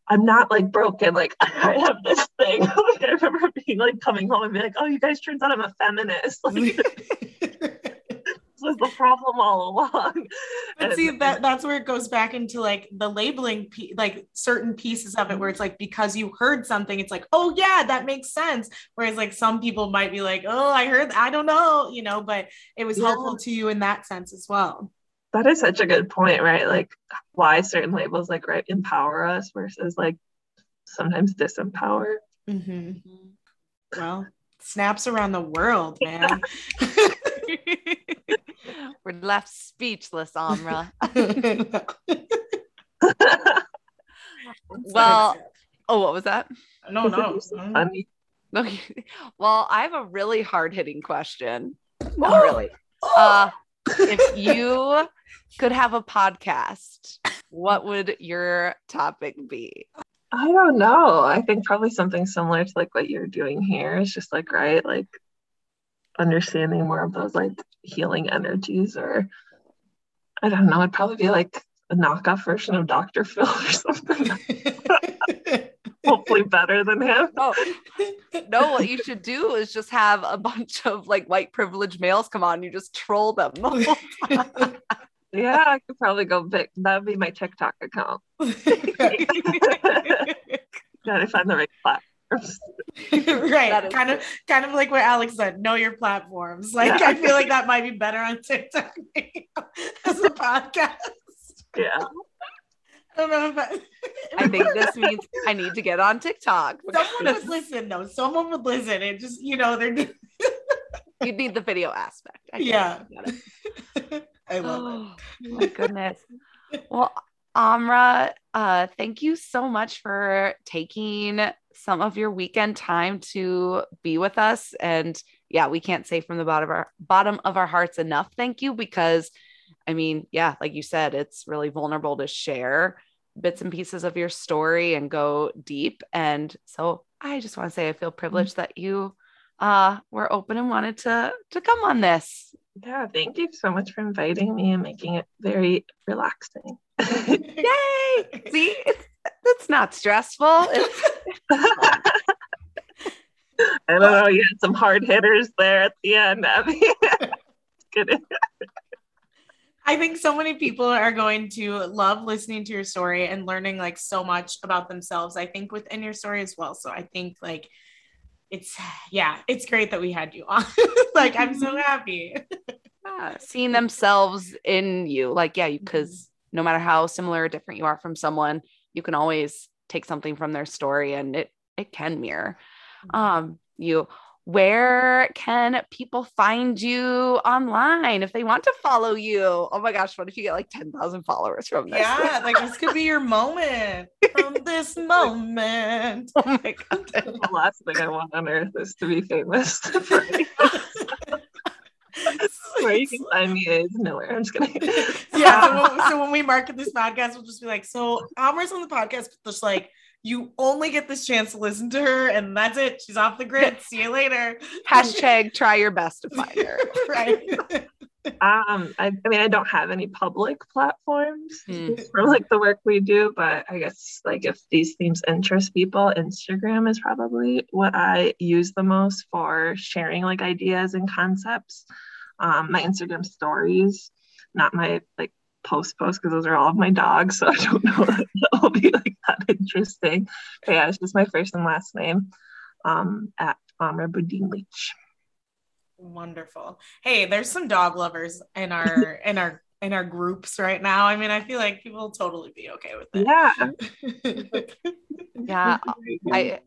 I'm not like broken. Like I have this thing. like, I remember being like coming home and being like, "Oh, you guys, turns out I'm a feminist." Like, this was the problem all along. And see that that's where it goes back into like the labeling, like certain pieces of it, where it's like because you heard something, it's like, oh yeah, that makes sense. Whereas like some people might be like, oh, I heard, I don't know, you know, but it was yeah. helpful to you in that sense as well that is such a good point, right? Like why certain labels like right empower us versus like sometimes disempower. Mm-hmm. Well, snaps around the world, man. We're left speechless, Amra. well, oh, what was that? No, no. Okay. Well, I have a really hard hitting question. Not really. Uh, if you could have a podcast, what would your topic be? I don't know. I think probably something similar to like what you're doing here. It's just like, right, like understanding more of those like healing energies, or I don't know, it'd probably be like a knockoff version of Dr. Phil or something. Hopefully better than him. Oh, no, what you should do is just have a bunch of like white privileged males come on, you just troll them yeah, I could probably go big. That would be my TikTok account. Gotta find the right platforms. right. Kind of kind of like what Alex said, know your platforms. Like yeah. I feel like that might be better on TikTok as a podcast. Yeah. I don't know if I, I think this means I need to get on TikTok. Someone would listen though. Someone would listen. and just, you know, they're you need the video aspect. I yeah. I love oh, it. my goodness. Well, Amra, uh, thank you so much for taking some of your weekend time to be with us. And yeah, we can't say from the bottom of our bottom of our hearts enough. Thank you because I mean, yeah, like you said, it's really vulnerable to share bits and pieces of your story and go deep. And so I just want to say I feel privileged mm-hmm. that you uh were open and wanted to to come on this. Yeah, thank you so much for inviting me and making it very relaxing. Yay! See, it's, it's not stressful. It's I don't know. You had some hard hitters there at the end. Abbie. I think so many people are going to love listening to your story and learning like so much about themselves. I think within your story as well. So I think like it's yeah, it's great that we had you on. like I'm so happy. yeah, seeing themselves in you. Like, yeah, because mm-hmm. no matter how similar or different you are from someone, you can always take something from their story and it it can mirror mm-hmm. um you where can people find you online if they want to follow you? Oh my gosh, what if you get like 10,000 followers from this? Yeah, like this could be your moment from this moment. Oh my God. the last thing I want on earth is to be famous. Where you can find me is nowhere. I'm just kidding. Yeah. So when, so when we market this podcast, we'll just be like, so Amra's on the podcast, but just like you only get this chance to listen to her, and that's it. She's off the grid. See you later. Hashtag try your best to find her. right. um, I, I, mean, I don't have any public platforms mm. for like the work we do, but I guess like if these themes interest people, Instagram is probably what I use the most for sharing like ideas and concepts. Um, my Instagram stories, not my like post post because those are all of my dogs. So I don't know that will be like that interesting. But yeah, it's just my first and last name um, at Amra Budimlic. Wonderful. Hey, there's some dog lovers in our in our in our groups right now. I mean, I feel like people will totally be okay with it. Yeah. yeah. I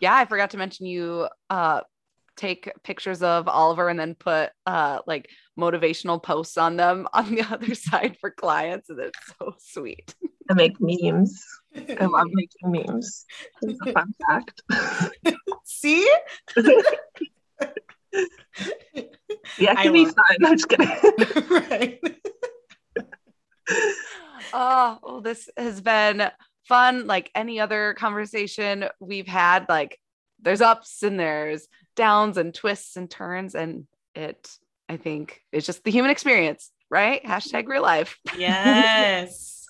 yeah, I forgot to mention you uh take pictures of Oliver and then put uh like motivational posts on them on the other side for clients and it's so sweet. I make memes. I love making memes. It's a fun fact. See? yeah, it can I be fun. I'm just kidding. right. oh, well, this has been fun. Like any other conversation we've had, like there's ups and there's downs and twists and turns. And it, I think, it's just the human experience, right? Hashtag real life. Yes.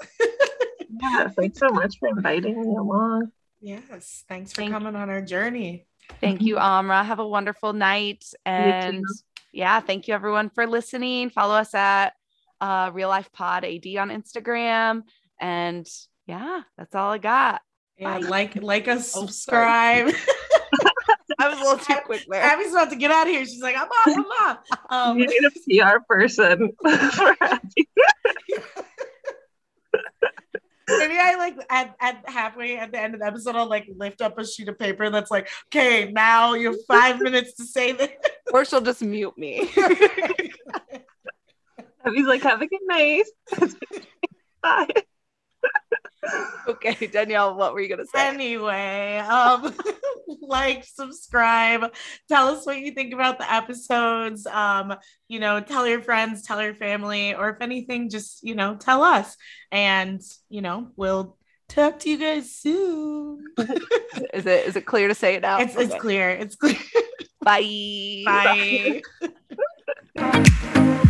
Yeah. Thanks so much for inviting me along. Yes. Thanks for Thank coming you. on our journey. Thank you, Amra. Have a wonderful night. And yeah, thank you everyone for listening. Follow us at uh, Real Life Pod AD on Instagram. And yeah, that's all I got. Yeah, Bye. like like us, oh, subscribe. I was a little too quick there. Abbie's about to get out of here. She's like, I'm off, I'm off. Um, you need a PR person for Abbie. Maybe I like at, at halfway at the end of the episode, I'll like lift up a sheet of paper that's like, okay, now you have five minutes to say this. Or she'll just mute me. Abbie's like, have a good night. Bye okay, Danielle, what were you gonna say? Anyway, um, like, subscribe, tell us what you think about the episodes. Um, you know, tell your friends, tell your family, or if anything, just you know, tell us, and you know, we'll talk to you guys soon. is it is it clear to say it now? It's okay. it's clear. It's clear. Bye. Bye. Bye.